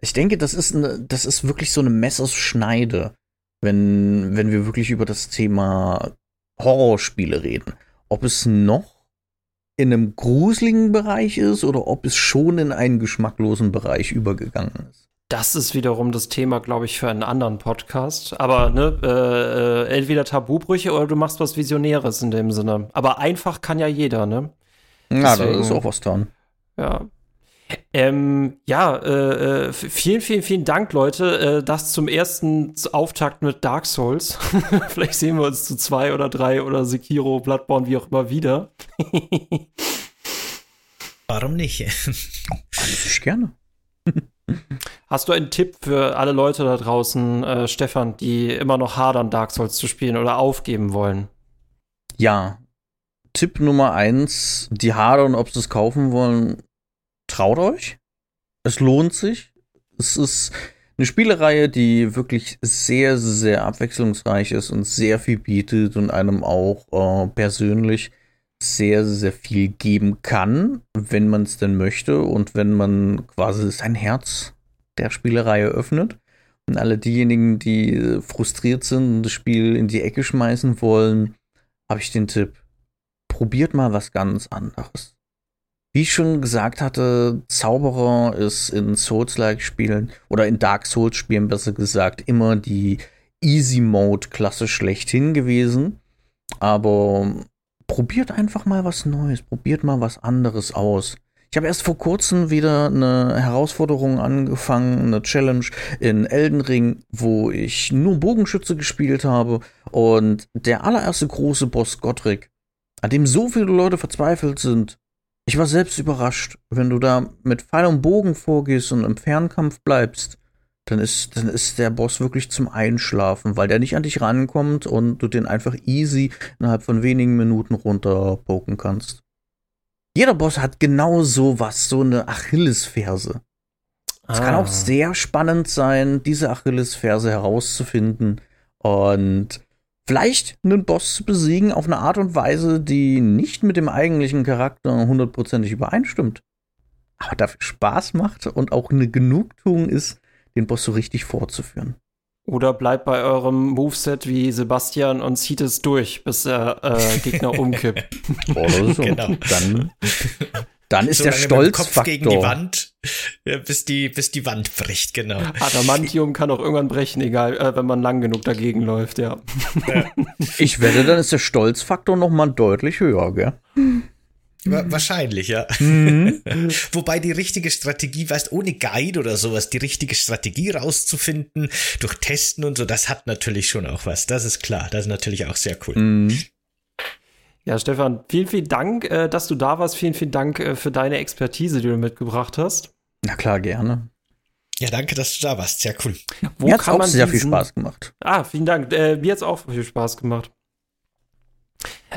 [SPEAKER 2] Ich denke, das ist, eine, das ist wirklich so eine Messerschneide wenn, wenn wir wirklich über das Thema Horrorspiele reden. Ob es noch in einem gruseligen Bereich ist oder ob es schon in einen geschmacklosen Bereich übergegangen ist.
[SPEAKER 1] Das ist wiederum das Thema, glaube ich, für einen anderen Podcast. Aber ne, äh, äh, entweder Tabubrüche oder du machst was Visionäres in dem Sinne. Aber einfach kann ja jeder, ne?
[SPEAKER 2] Ja, da ist auch was dran.
[SPEAKER 1] Ja, ähm, ja, äh, äh vielen, vielen, vielen Dank, Leute. Äh, das zum ersten Auftakt mit Dark Souls. Vielleicht sehen wir uns zu zwei oder drei oder Sekiro, Bloodborne, wie auch immer wieder.
[SPEAKER 3] Warum nicht?
[SPEAKER 2] Ich gerne.
[SPEAKER 1] Hast du einen Tipp für alle Leute da draußen, äh, Stefan, die immer noch hadern, Dark Souls zu spielen oder aufgeben wollen?
[SPEAKER 2] Ja. Tipp Nummer eins, die hadern, ob sie es kaufen wollen, traut euch. Es lohnt sich. Es ist eine Spielereihe, die wirklich sehr, sehr abwechslungsreich ist und sehr viel bietet und einem auch äh, persönlich sehr, sehr viel geben kann, wenn man es denn möchte und wenn man quasi sein Herz der Spielerei öffnet. Und alle diejenigen, die frustriert sind und das Spiel in die Ecke schmeißen wollen, habe ich den Tipp, probiert mal was ganz anderes. Wie ich schon gesagt hatte, Zauberer ist in Souls-like-Spielen oder in Dark Souls-Spielen besser gesagt immer die Easy-Mode-Klasse schlechthin gewesen. Aber probiert einfach mal was Neues, probiert mal was anderes aus. Ich habe erst vor kurzem wieder eine Herausforderung angefangen, eine Challenge in Elden Ring, wo ich nur Bogenschütze gespielt habe und der allererste große Boss Godric, an dem so viele Leute verzweifelt sind. Ich war selbst überrascht, wenn du da mit Pfeil und Bogen vorgehst und im Fernkampf bleibst, dann ist, dann ist der Boss wirklich zum Einschlafen, weil der nicht an dich rankommt und du den einfach easy innerhalb von wenigen Minuten runterpoken kannst. Jeder Boss hat genau so was, so eine Achillesferse. Ah. Es kann auch ah. sehr spannend sein, diese Achillesferse herauszufinden und vielleicht einen Boss zu besiegen auf eine Art und Weise, die nicht mit dem eigentlichen Charakter hundertprozentig übereinstimmt. Aber dafür Spaß macht und auch eine Genugtuung ist, den Boss so richtig fortzuführen.
[SPEAKER 1] Oder bleibt bei eurem Moveset wie Sebastian und zieht es durch, bis der äh, Gegner umkippt.
[SPEAKER 2] Oder so. Genau. Dann, dann ist so der Stolzfaktor. Kopf gegen
[SPEAKER 3] die Wand, bis die, bis die Wand bricht, genau.
[SPEAKER 1] Adamantium kann auch irgendwann brechen, egal, äh, wenn man lang genug dagegen läuft, ja. ja.
[SPEAKER 2] Ich wette, dann ist der Stolzfaktor noch mal deutlich höher, gell?
[SPEAKER 3] Wahrscheinlich, ja. Mhm. Wobei die richtige Strategie, weißt, ohne Guide oder sowas, die richtige Strategie rauszufinden, durch Testen und so, das hat natürlich schon auch was. Das ist klar. Das ist natürlich auch sehr cool. Mhm.
[SPEAKER 1] Ja, Stefan, vielen, vielen Dank, äh, dass du da warst. Vielen, vielen Dank äh, für deine Expertise, die du mitgebracht hast.
[SPEAKER 2] Na klar, gerne.
[SPEAKER 3] Ja, danke, dass du da warst. Sehr cool.
[SPEAKER 2] Wo mir hat auch sehr diesen... viel Spaß gemacht.
[SPEAKER 1] Ah, vielen Dank. Äh, mir hat es auch viel Spaß gemacht.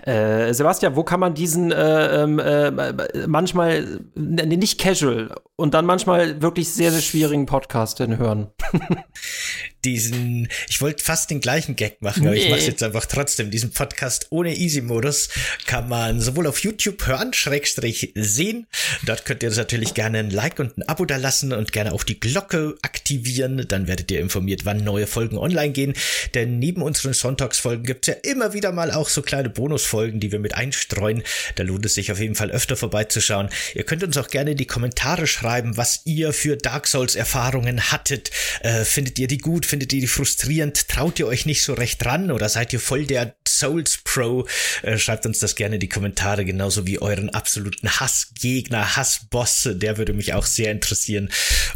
[SPEAKER 1] Äh, Sebastian, wo kann man diesen äh, ähm, äh, manchmal nicht casual und dann manchmal wirklich sehr, sehr schwierigen Podcast denn hören?
[SPEAKER 3] diesen, ich wollte fast den gleichen Gag machen, aber ich mache jetzt einfach trotzdem. Diesen Podcast ohne Easy-Modus kann man sowohl auf YouTube hören, Schrägstrich sehen. Dort könnt ihr uns natürlich gerne ein Like und ein Abo da lassen und gerne auch die Glocke aktivieren. Dann werdet ihr informiert, wann neue Folgen online gehen. Denn neben unseren Sonntagsfolgen gibt's ja immer wieder mal auch so kleine Bonusfolgen, die wir mit einstreuen. Da lohnt es sich auf jeden Fall öfter vorbeizuschauen. Ihr könnt uns auch gerne in die Kommentare schreiben, was ihr für Dark Souls Erfahrungen hattet. Äh, findet ihr die gut? Findet ihr die frustrierend? Traut ihr euch nicht so recht dran oder seid ihr voll der Souls Pro? Äh, schreibt uns das gerne in die Kommentare, genauso wie euren absoluten Hassgegner, Hassboss. Der würde mich auch sehr interessieren.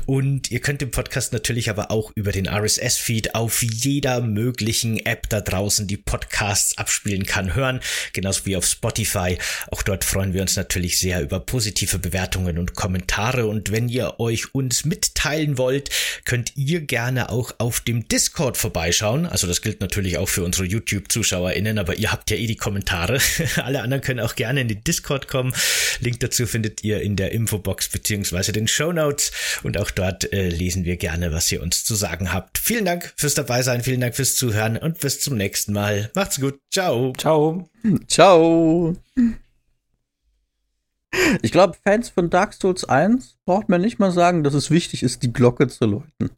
[SPEAKER 3] Und ihr könnt den Podcast natürlich aber auch über den RSS-Feed auf jeder möglichen App da draußen, die Podcasts abspielen kann, hören. Genauso wie auf Spotify. Auch dort freuen wir uns natürlich sehr über positive Bewertungen und Kommentare. Und wenn ihr euch uns mitteilen wollt, könnt ihr gerne auch auf dem Discord vorbeischauen. Also das gilt natürlich auch für unsere YouTube-ZuschauerInnen, aber ihr habt ja eh die Kommentare. Alle anderen können auch gerne in den Discord kommen. Link dazu findet ihr in der Infobox beziehungsweise den Show Notes und auch dort äh, lesen wir gerne, was ihr uns zu sagen habt. Vielen Dank fürs dabei sein, vielen Dank fürs Zuhören und bis zum nächsten Mal. Macht's gut. Ciao.
[SPEAKER 1] Ciao.
[SPEAKER 2] Ciao. Ich glaube, Fans von Dark Souls 1 braucht man nicht mal sagen, dass es wichtig ist, die Glocke zu läuten.